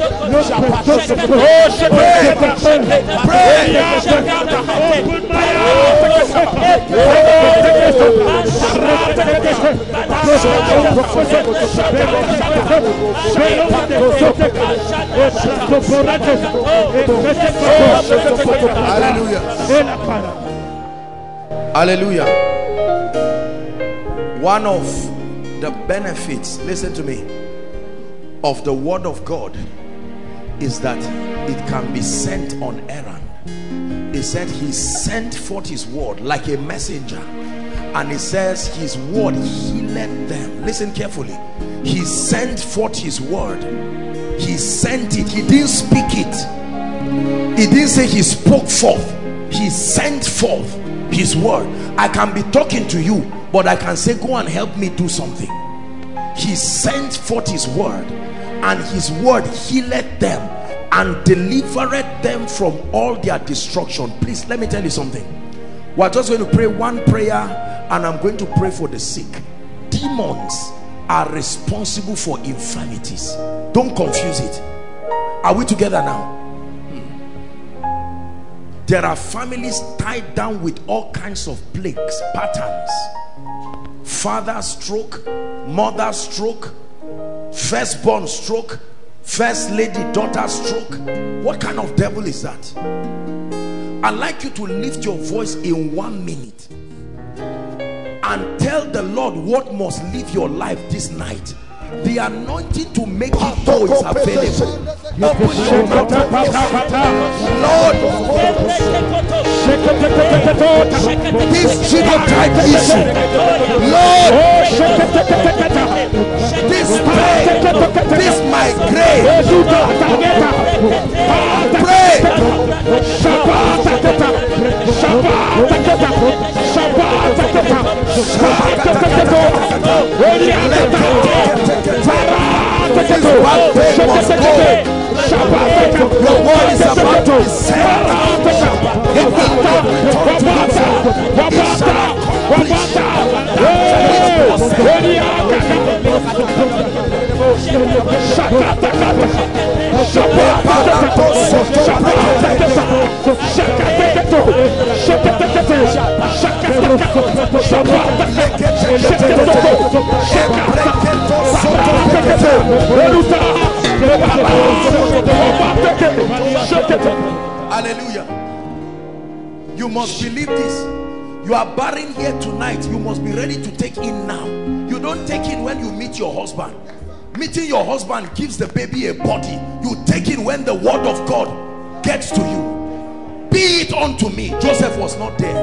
Hallelujah. Hallelujah. One of the benefits, listen to me, of the word of God is that it can be sent on errand. He said he sent forth his word like a messenger. And he says his word healed them. Listen carefully. He sent forth his word. He sent it. He didn't speak it. He didn't say he spoke forth. He sent forth his word. I can be talking to you, but I can say, go and help me do something. He sent forth his word, and his word healed them and delivered them from all their destruction. Please, let me tell you something. We're just going to pray one prayer, and I'm going to pray for the sick. Demons are responsible for infirmities. Don't confuse it. Are we together now? Hmm. There are families tied down with all kinds of plagues, patterns. Father stroke, mother stroke, firstborn stroke, first lady daughter stroke. What kind of devil is that? I'd like you to lift your voice in one minute and tell the Lord what must live your life this night. The anointing to make it go is available. Open your mouth and pray. Lord, this genotype issue, Lord, this pain, this migraine, pray. This one pain must go. Your word is about to be sent. It will Hallelujah. You must believe this. You are barren here tonight. You must be ready to take in now. You don't take in when you meet your husband. Meeting your husband gives the baby a body. You take in when the word of God gets to you. It unto me. Joseph was not there.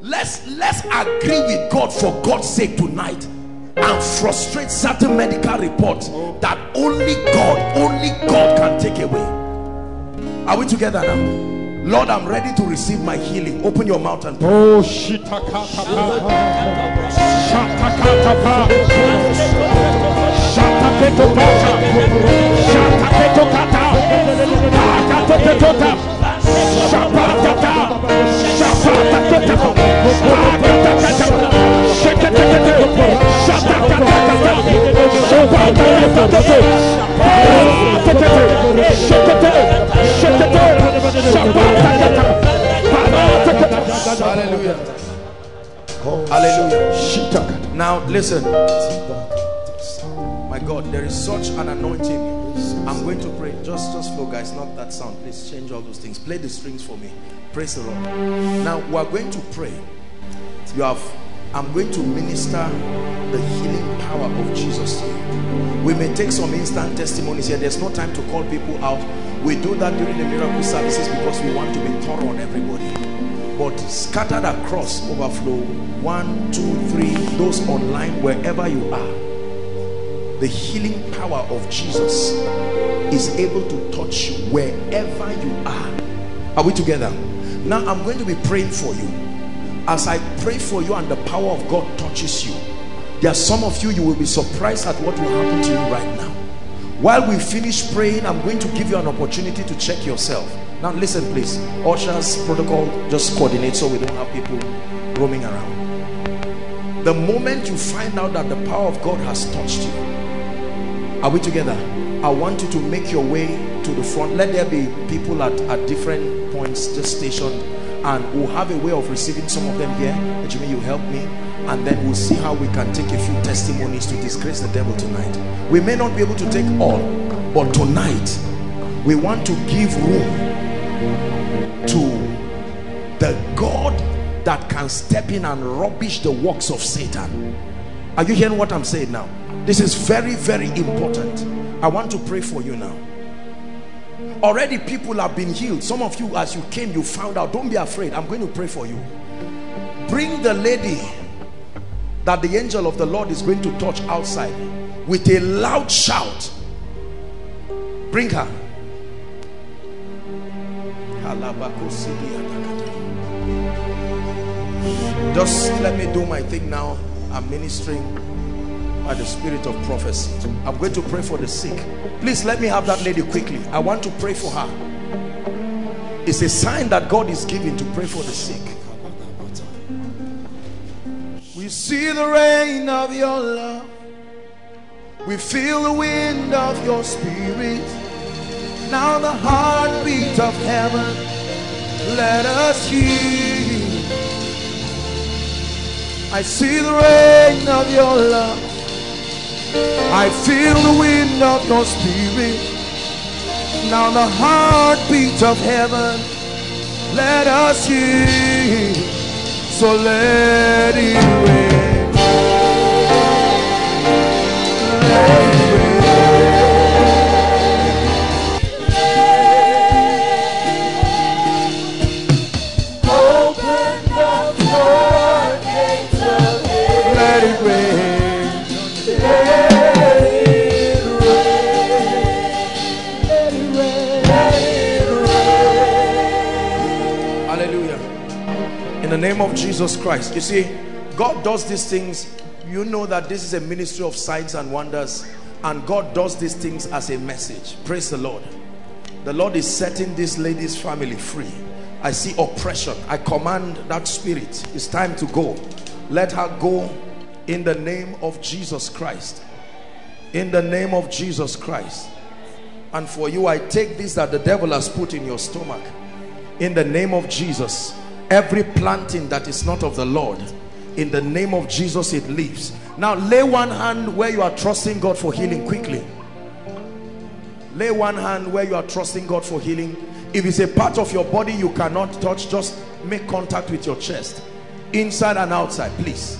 Let's let's agree with God for God's sake tonight and frustrate certain medical reports that only God, only God can take away. Are we together now? Lord, I'm ready to receive my healing. Open your mouth and pray. Oh. Shatakatapa. Shapatata. Hallelujah. Hallelujah. Now listen. God, there is such an anointing. I'm going to pray. Just, just flow, guys. Not that sound. Please change all those things. Play the strings for me. Praise the Lord. Now we are going to pray. You have. I'm going to minister the healing power of Jesus to you. We may take some instant testimonies here. There's no time to call people out. We do that during the miracle services because we want to be thorough on everybody. But scattered across overflow, one, two, three, those online, wherever you are the healing power of Jesus is able to touch you wherever you are. Are we together? Now I'm going to be praying for you. As I pray for you and the power of God touches you, there are some of you, you will be surprised at what will happen to you right now. While we finish praying, I'm going to give you an opportunity to check yourself. Now listen please. Ushers protocol, just coordinate so we don't have people roaming around. The moment you find out that the power of God has touched you, are we together? I want you to make your way to the front. Let there be people at, at different points just stationed and we'll have a way of receiving some of them here. Jimmy, you help me. And then we'll see how we can take a few testimonies to disgrace the devil tonight. We may not be able to take all, but tonight we want to give room to the God that can step in and rubbish the works of Satan. Are you hearing what I'm saying now? This is very, very important. I want to pray for you now. Already people have been healed. Some of you, as you came, you found out. Don't be afraid. I'm going to pray for you. Bring the lady that the angel of the Lord is going to touch outside with a loud shout. Bring her. Just let me do my thing now. I'm ministering by the spirit of prophecy. I'm going to pray for the sick. Please let me have that lady quickly. I want to pray for her. It's a sign that God is giving to pray for the sick. We see the rain of your love. We feel the wind of your spirit. Now the heartbeat of heaven. Let us hear. I see the rain of your love. I feel the wind of your spirit. Now the heartbeat of heaven. Let us hear. So let it rain. Let of Jesus Christ. You see, God does these things. You know that this is a ministry of signs and wonders and God does these things as a message. Praise the Lord. The Lord is setting this lady's family free. I see oppression. I command that spirit. It's time to go. Let her go in the name of Jesus Christ. In the name of Jesus Christ. And for you, I take this that the devil has put in your stomach. In the name of Jesus every planting that is not of the Lord in the name of Jesus it leaves. Now lay one hand where you are trusting God for healing quickly. Lay one hand where you are trusting God for healing. If it's a part of your body you cannot touch just make contact with your chest. Inside and outside please.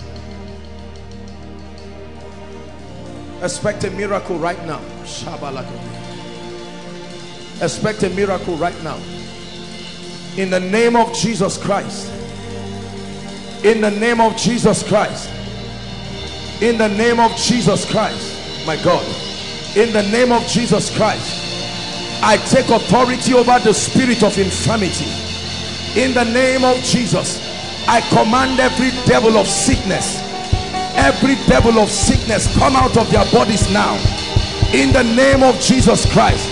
Expect a miracle right now. Expect a miracle right now in the name of Jesus Christ. In the name of Jesus Christ. In the name of Jesus Christ my God. In the name of Jesus Christ I take authority over the spirit of infirmity. In the name of Jesus I command every devil of sickness every devil of sickness come out of their bodies now. In the name of Jesus Christ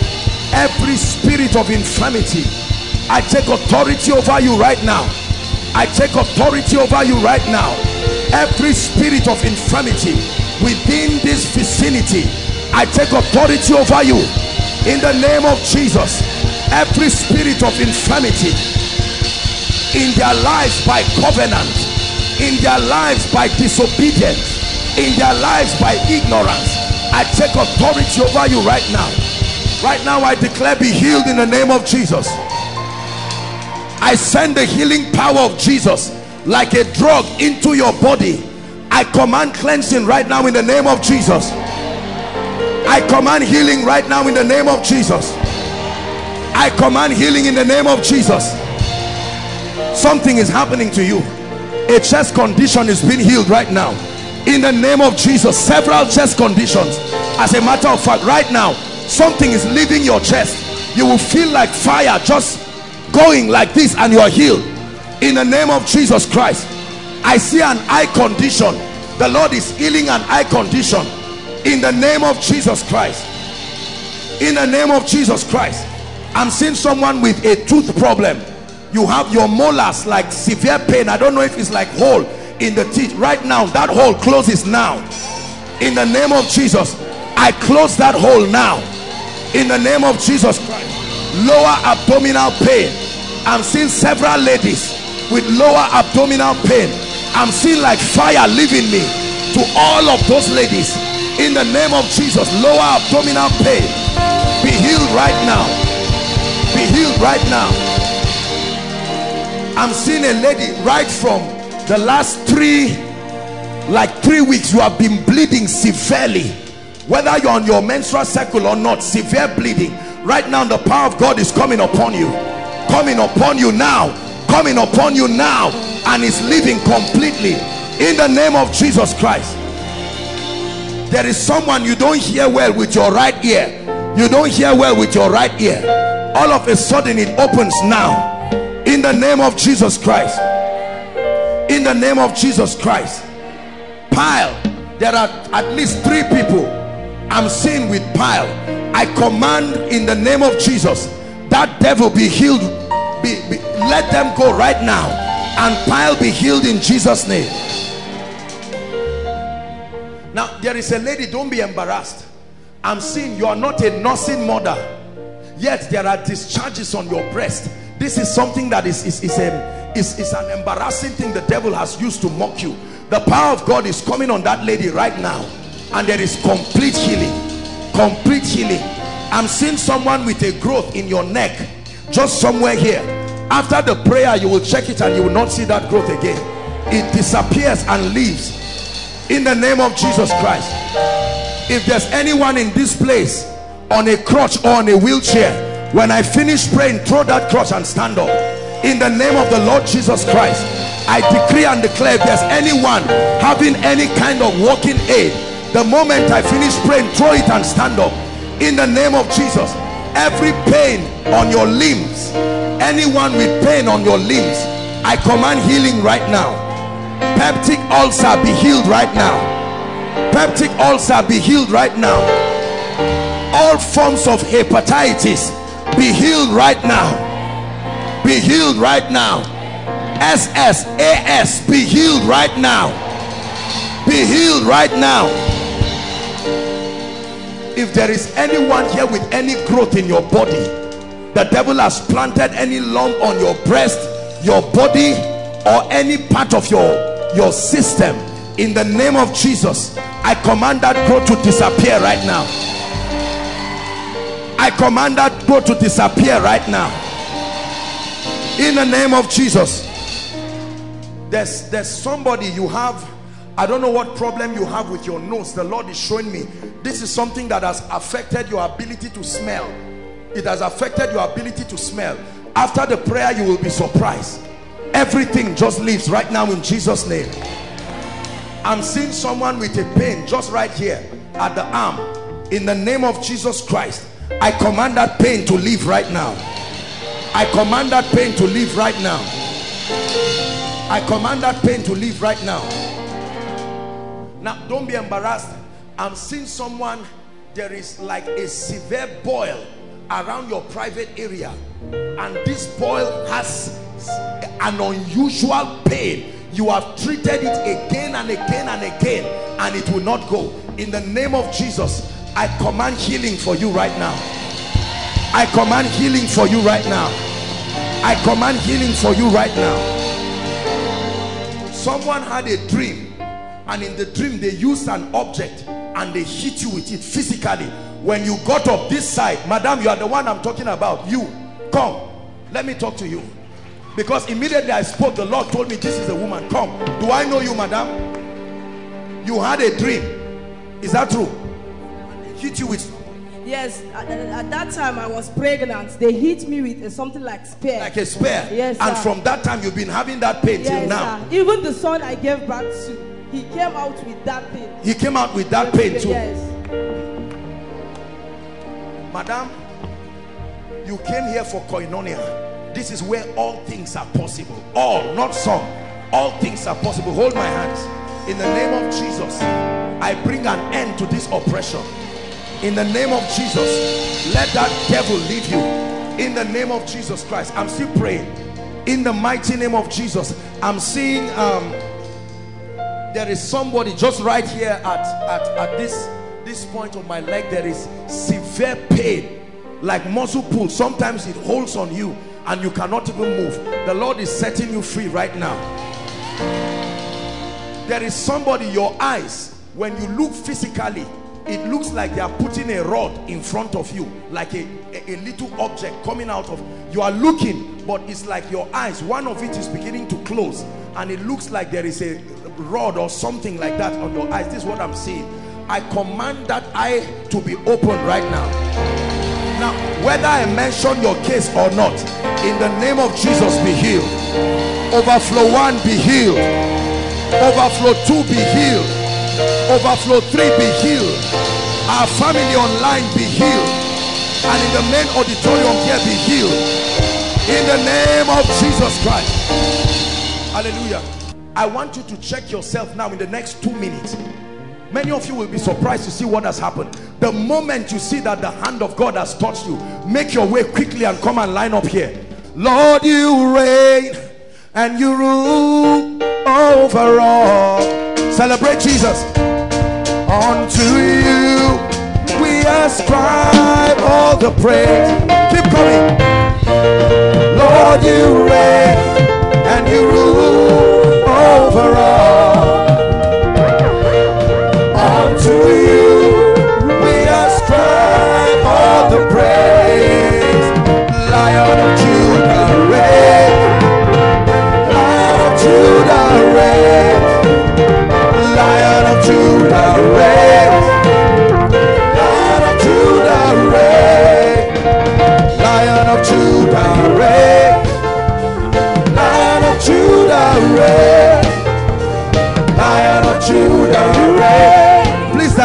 every spirit of infirmity I take authority over you right now I take authority over you right now every spirit of infirmity within this vicinity I take authority over you in the name of Jesus every spirit of infirmity in their lives by covenant in their lives by disobedience in their lives by ignorance I take authority over you right now. Right now I declare be healed in the name of Jesus. I send the healing power of Jesus like a drug into your body. I command cleansing right now in the name of Jesus. I command healing right now in the name of Jesus. I command healing in the name of Jesus. Something is happening to you. A chest condition is being healed right now. In the name of Jesus, several chest conditions. As a matter of fact, right now, something is leaving your chest. You will feel like fire just going like this and you are healed. In the name of Jesus Christ. I see an eye condition. The Lord is healing an eye condition. In the name of Jesus Christ. In the name of Jesus Christ. I'm seeing someone with a tooth problem. You have your molars like severe pain. I don't know if it's like hole in the teeth. Right now that hole closes now. In the name of Jesus I close that hole now. In the name of Jesus Christ lower abdominal pain. I'm seeing several ladies with lower abdominal pain. I'm seeing like fire leaving me. To all of those ladies in the name of Jesus lower abdominal pain. Be healed right now. Be healed right now. I'm seeing a lady right from the last three like three weeks you have been bleeding severely. Whether you're on your menstrual cycle or not severe bleeding right now the power of God is coming upon you. Coming upon you now. Coming upon you now. And is living completely. In the name of Jesus Christ. There is someone you don't hear well with your right ear. You don't hear well with your right ear. All of a sudden it opens now. In the name of Jesus Christ. In the name of Jesus Christ. Pile. There are at least three people I'm seeing with pile. I command in the name of Jesus that devil be healed. Be, be, let them go right now and pile be healed in Jesus name. Now there is a lady don't be embarrassed. I'm seeing you are not a nursing mother yet there are discharges on your breast. This is something that is is, is, a, is, is an embarrassing thing the devil has used to mock you. The power of god is coming on that lady right now and there is complete healing. Complete healing. I'm seeing someone with a growth in your neck. Just somewhere here. After the prayer you will check it and you will not see that growth again. It disappears and leaves. In the name of Jesus Christ. If there's anyone in this place on a crutch or on a wheelchair when I finish praying throw that crutch and stand up. In the name of the Lord Jesus Christ I decree and declare if there's anyone having any kind of walking aid the moment I finish praying throw it and stand up. In the name of Jesus every pain on your limbs anyone with pain on your limbs I command healing right now. Peptic ulcer be healed right now. Peptic ulcer be healed right now. All forms of hepatitis be healed right now. Be healed right now. SSAS be healed right now. Be healed right now if there is anyone here with any growth in your body the devil has planted any lump on your breast your body or any part of your your system in the name of Jesus I command that growth to disappear right now. I command that growth to disappear right now. In the name of Jesus. There's there's somebody you have I don't know what problem you have with your nose. The Lord is showing me. This is something that has affected your ability to smell. It has affected your ability to smell. After the prayer you will be surprised. Everything just leaves right now in Jesus name. I'm seeing someone with a pain just right here at the arm. In the name of Jesus Christ I command that pain to leave right now. I command that pain to leave right now. I command that pain to leave right now now don't be embarrassed. I'm seeing someone there is like a severe boil around your private area. And this boil has an unusual pain. You have treated it again and again and again and it will not go. In the name of Jesus I command healing for you right now. I command healing for you right now. I command healing for you right now. Someone had a dream and in the dream they used an object and they hit you with it physically. When you got up this side madam you are the one i'm talking about. You come. Let me talk to you. Because immediately i spoke the lord told me this is a woman. Come. Do i know you madam? You had a dream. Is that true? Hit you with Yes, at, at that time I was pregnant. They hit me with something like spear. like a spear. Yes, and sir. from that time you've been having that pain till now. sir. Even the son I gave birth to, he came out with that thing. he came out with that pain too Yes. Madam, you came here for koinonia. This is where all things are possible. All, not some. All things are possible. Hold my hands. In the name of Jesus, I bring an end to this oppression. In the name of Jesus, let that devil leave you. In the name of Jesus Christ, I'm still praying. In the mighty name of Jesus, I'm seeing um, there is somebody just right here at, at, at this this point of my leg there is severe pain like muscle pull. Sometimes it holds on you and you cannot even move. The lord is setting you free right now. There is somebody your eyes when you look physically it looks like they are putting a rod in front of you like a, a, a little object coming out of you are looking but it's like your eyes one of it is beginning to close and it looks like there is a rod or something like that on your eyes. This is what i'm seeing. I command that eye to be open right now. Now whether i mention your case or not in the name of jesus be healed. Overflow one be healed. Overflow two be healed. Overflow three be healed. Our family online be healed. And in the main auditorium here be healed. In the name of jesus christ. Hallelujah i want you to check yourself now in the next two minutes. Many of you will be surprised to see what has happened. The moment you see that the hand of god has touched you make your way quickly and come and line up here. Lord you reign and you rule over all. Celebrate jesus. Unto you we ascribe all the praise. Keep coming. Lord you reign and you rule over all unto you we ascribe all the praise. Lion of judah reign. Lion of judah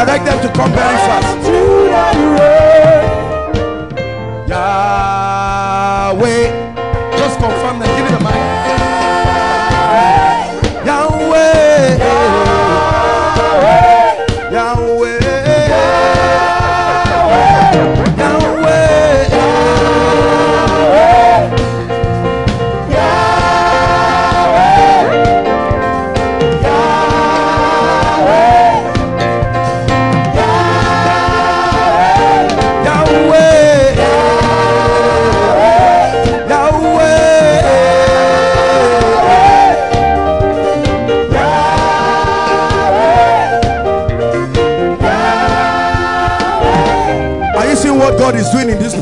direct them to come very fast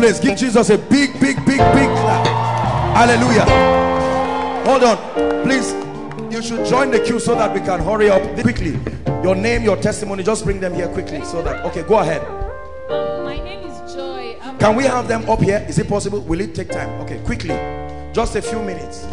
place? Give Jesus a big, big, big, big clap. Hallelujah. Hold on. Please, you should join the queue so that we can hurry up quickly. Your name, your testimony, just bring them here quickly so that. Okay, go ahead. Um, my name is Joy. I'm Can we have them up here? Is it possible? Will it take time? Okay, quickly. Just a few minutes.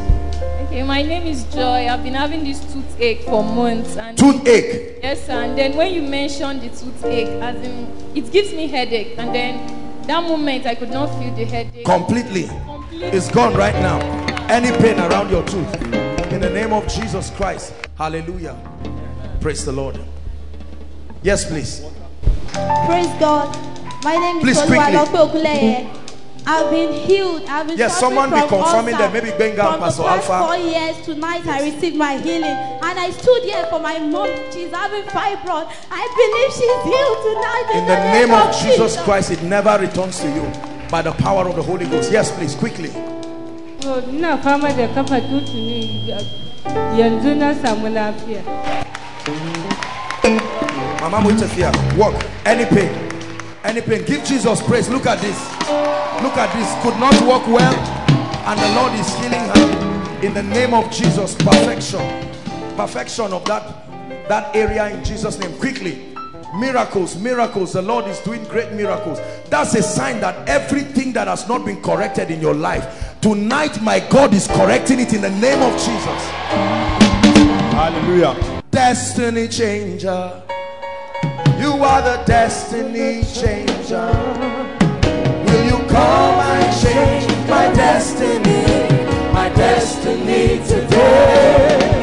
okay. My name is Joy. I've been having this toothache for months. And Toothache. yes, sir. And then when you mentioned the toothache, as in, it gives me headache. And then that moment, I could not feel the headache. Completely. Completely. It's gone right now. Any pain around your tooth. In the name of Jesus Christ. Hallelujah. Praise the Lord. Yes, please. Praise God. My name Please, is quickly. I've been healed. I've been Yes, someone be confirming ulcer that maybe Benga and from Pastor Alpha. four years. Tonight I received my healing, and I stood here for my mom. She's having fibroid. I believe she's healed tonight. In the name of Jesus Christ, it never returns to you by the power of the Holy Ghost. Yes, please, quickly. Oh, to, ina fama da kafa tutu ne yanzu na samu lafiya. Mama Muitafia, walk. Any pain. Any pain. Give Jesus praise. Look at this. Look at this. Could not walk well. And the Lord is healing her. In the name of Jesus. Perfection. Perfection of that, that area in Jesus' name. Quickly. Miracles, miracles. The Lord is doing great miracles. That's a sign that everything that has not been corrected in your life, tonight my God is correcting it in the name of Jesus. Hallelujah. Destiny changer. You are the destiny changer. Will you come and change my destiny? My destiny today.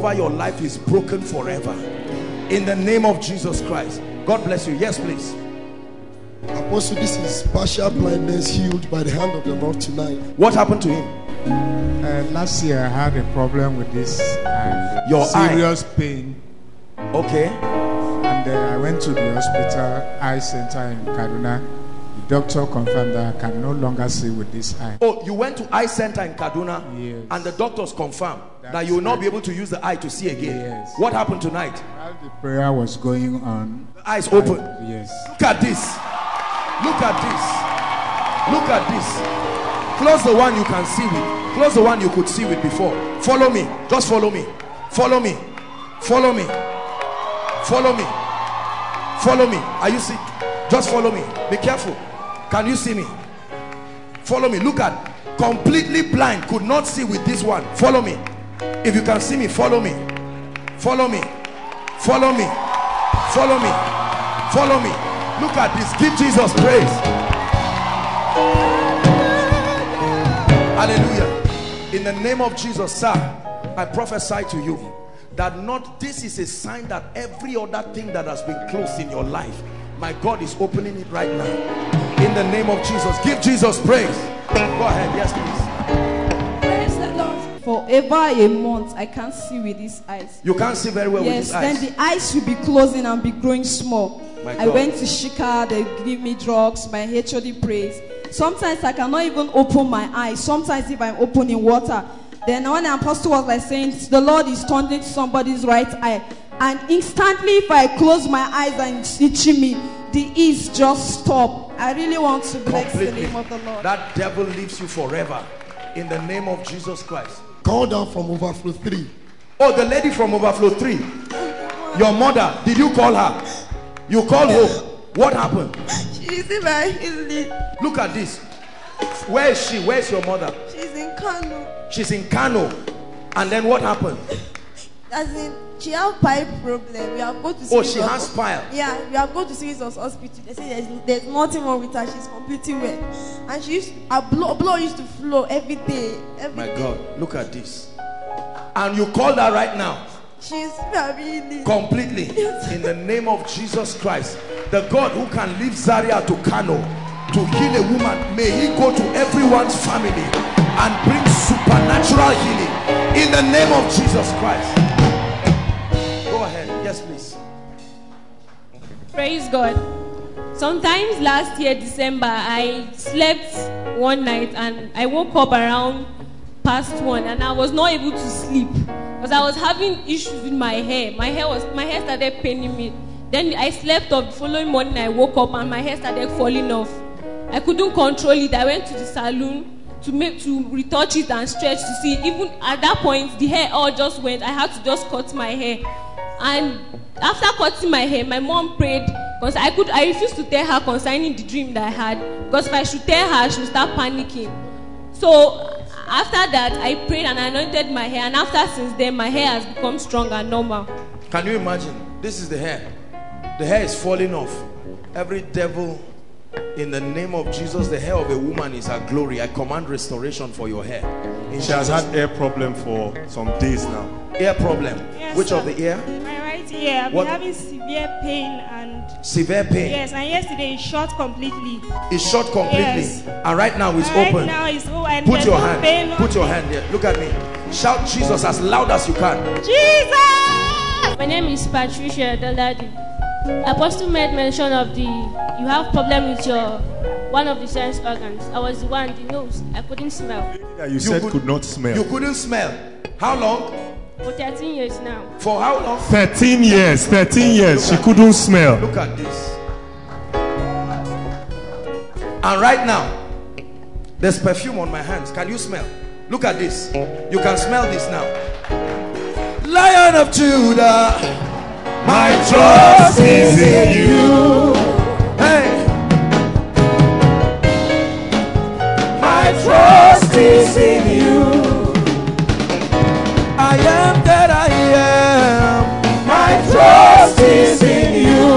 Over your life is broken forever. In the name of Jesus Christ. God bless you. Yes, please. Apostle, this is partial blindness healed by the hand of the Lord tonight. What happened to him? Uh, last year I had a problem with this eye. Your eye? serious pain, Okay. and uh, I went to the hospital eye center in Kaduna. The doctor confirmed that I can no longer see with this eye. Oh, you went to eye center in Kaduna Yes. and the doctors confirmed that you will not right. be able to use the eye to see again. Yes. What happened tonight? While the prayer was going on, The eyes open. yes, Look at this. Look at this. Look at this. Close the one you can see with. Close the one you could see with before. Follow me. Just follow me. Follow me. Follow me. Follow me. Follow me. Are you see? Just follow me. Be careful. Can you see me? Follow me. Look at. Completely blind. Could not see with this one. Follow me. If you can see me, follow me. Follow me. Follow me. Follow me. Follow me. Look at this. Give Jesus praise. Hallelujah. In the name of Jesus, sir, I prophesy to you that not this is a sign that every other thing that has been closed in your life, my God is opening it right now. In the name of Jesus, give Jesus praise. Go ahead, yes, please. Praise the Lord. For over a month, I can't see with these eyes. You can't see very well yes, with these eyes. Yes, then the eyes will be closing and be growing small. My I went to Shika, they give me drugs, my HOD prays. Sometimes I cannot even open my eyes. Sometimes if I'm opening water, then when the apostle was like saying, the Lord is turning somebody's right eye. And instantly, if I close my eyes and it's itching me, the ease just stop. I really want to bless the name of the Lord. That devil leaves you forever. In the name of Jesus Christ. Call down from overflow three. Oh, the lady from Overflow 3. Your mother, did you call her? You called home. What happened? She's in my healing. Look at this. Where is she? Where's your mother? She's in Kano. She's in Kano. And then what happened? As in, she have pipe problem. We have go to Oh, she has pile. Yeah, we have go to see Jesus hospital. They say there's, there's nothing wrong with her. She's completely well. And she used her blood, blood used to flow every day. Every My day. God, look at this. And you called her right now. She's really completely in the name of Jesus Christ the God who can leave Zaria to Kano to heal a woman may he go to everyone's family and bring supernatural healing in the name of Jesus Christ yes please Praise God. Sometimes last year, December, I slept one night and I woke up around past one and I was not able to sleep because I was having issues with my hair. My hair was my hair started paining me. Then I slept up. The following morning, I woke up and my hair started falling off. I couldn't control it. I went to the salon to make to retouch it and stretch to see. Even at that point, the hair all just went. I had to just cut my hair. And after cutting my hair, my mom prayed because I could I refused to tell her concerning the dream that I had because if I should tell her, she would start panicking. So after that, I prayed and anointed my hair, and after since then, my hair has become strong and normal. can you imagine this is the hair the hair is falling off every devil in the name of Jesus the hair of a woman is her glory I command restoration for your hair in She has had ear problem for some days now. ear problem Yes, which sir. of the ear My right right ear. I've What? been having severe pain and Severe pain. yes, and yesterday it shot completely. It's shut completely. Yes. And right now it's right open. now it's over and Put your no hand. pain. Put your hand here. Look at me. Shout Jesus as loud as you can. Jesus! My name is Patricia Daladi. Apostle made mention of the you have problem with your one of the sense organs. I was the one, the nose. I couldn't smell. That you, said could, not smell. You couldn't smell. How long? For 13 years now. For how long? 13 years. 13 years. She couldn't smell. Look at this. And right now, there's perfume on my hands. Can you smell? Look at this. You can smell this now. Lion of Judah, my trust is in you. Hey. My trust is in you. I am that I am. My trust is in you.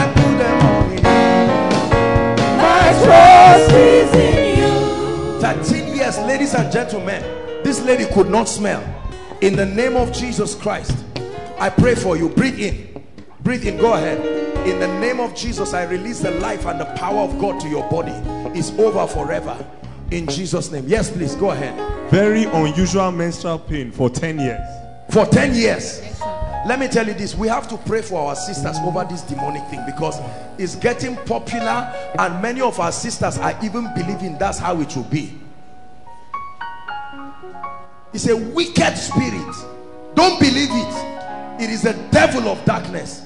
I put them all in. My trust is in you. 13 years, ladies and gentlemen, this lady could not smell. In the name of Jesus Christ, I pray for you. Breathe in. Breathe in. Go ahead. In the name of Jesus, I release the life and the power of God to your body. It's over forever. In Jesus' name. Yes, please. Go ahead. Very unusual menstrual pain for 10 years. For 10 years. Let me tell you this. We have to pray for our sisters over this demonic thing because it's getting popular and many of our sisters are even believing that's how it will be. It's a wicked spirit. Don't believe it. It is the devil of darkness.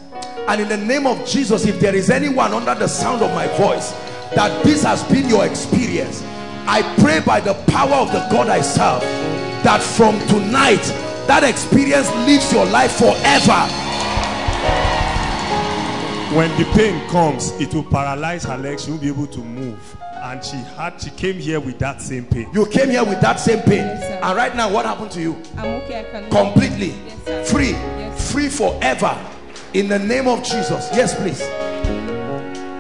And in the name of Jesus, if there is anyone under the sound of my voice that this has been your experience, I pray by the power of the God I serve that from tonight, that experience lives your life forever. When the pain comes, it will paralyze her legs. She won't be able to move. And she had, she came here with that same pain. You came here with that same pain. and right now, what happened to you? I'm okay. I can Completely. Yes, sir. Free. Yes. Free forever. In the name of Jesus. Yes, please.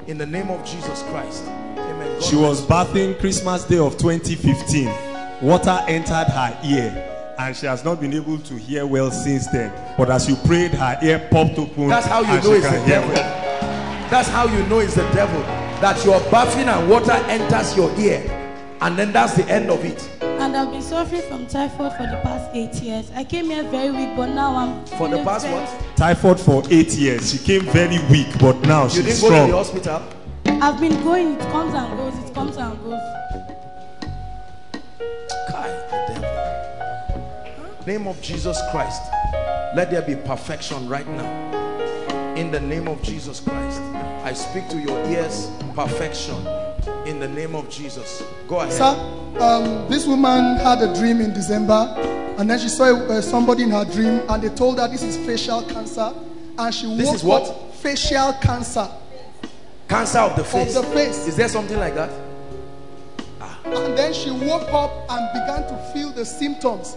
In the name of Jesus Christ. Amen. God She was bathing Christmas Day of 2015. Water entered her ear. And she has not been able to hear well since then. But as you prayed, her ear popped open. That's how you know it's the devil. well. That's how you know it's the devil. That you're bathing and water enters your ear. And then that's the end of it. And I've been suffering from typhoid for the past eight years. I came here very weak, but now I'm. For the past very- what? Typhoid for eight years. She came very weak, but now You she's didn't go to the hospital? I've been going, it comes and goes, it comes and goes. Kai, the devil. Name of Jesus Christ. Let there be perfection right now. In the name of Jesus Christ. I speak to your ears perfection. In the name of Jesus. Go ahead. Sir, um, this woman had a dream in December, and then she saw uh, somebody in her dream, and they told her this is facial cancer, and she This is what? facial cancer. Cancer of the face. Of the face. Is there something like that? Ah. And then she woke up and began to feel the symptoms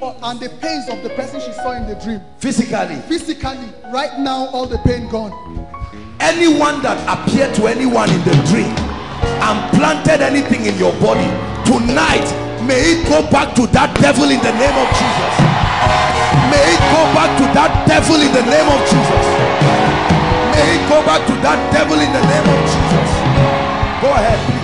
and the pains of the person she saw in the dream. Physically. Physically, right now, all the pain gone. Anyone that appeared to anyone in the dream and planted anything in your body, tonight, may it go back to that devil in the name of Jesus. May it go back to that devil in the name of Jesus. May it go back to that devil in the name of Jesus. Go ahead, please.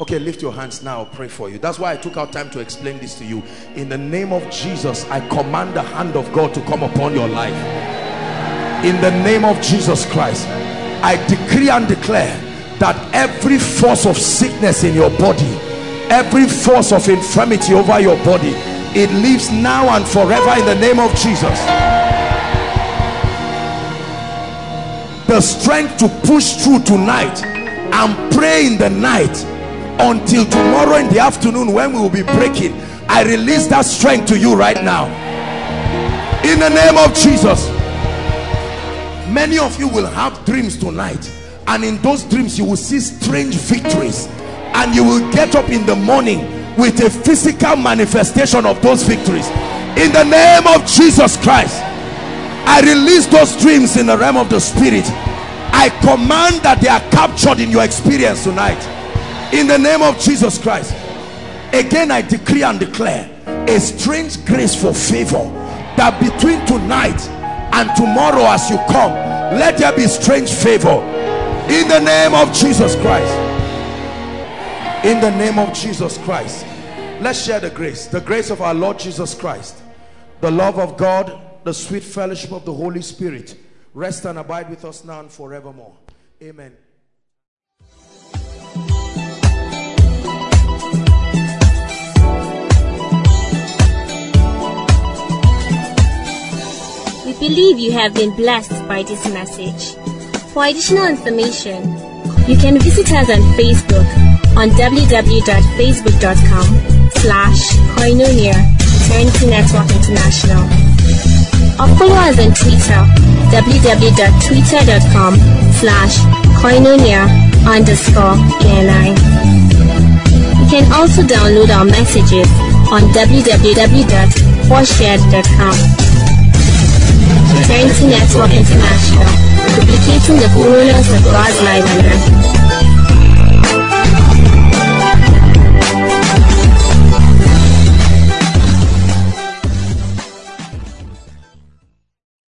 Okay, lift your hands now. I'll pray for you. That's why I took out time to explain this to you. In the name of Jesus, I command the hand of God to come upon your life. In the name of Jesus Christ, I decree and declare that every force of sickness in your body, every force of infirmity over your body, it lives now and forever in the name of Jesus. The strength to push through tonight and pray in the night until tomorrow in the afternoon when we will be breaking. I release that strength to you right now. In the name of Jesus. Many of you will have dreams tonight, and in those dreams, you will see strange victories, and you will get up in the morning with a physical manifestation of those victories. In the name of Jesus Christ, I release those dreams in the realm of the spirit. I command that they are captured in your experience tonight. In the name of Jesus Christ. Again, I decree and declare a strange grace for favor that between tonight and tomorrow as you come let there be strange favor. In the name of Jesus Christ. In the name of Jesus Christ. Let's share the grace. The grace of our Lord Jesus Christ. The love of God the sweet fellowship of the Holy Spirit rest and abide with us now and forevermore. Amen We believe you have been blessed by this message. For additional information, you can visit us on Facebook on www.facebook.com slash koinonia Eternity Network International or follow us on Twitter www.twitter.com slash koinonia underscore ANI. You can also download our messages on www.4shared.com. Eternity Network International, duplicating the fullness of God's life on earth.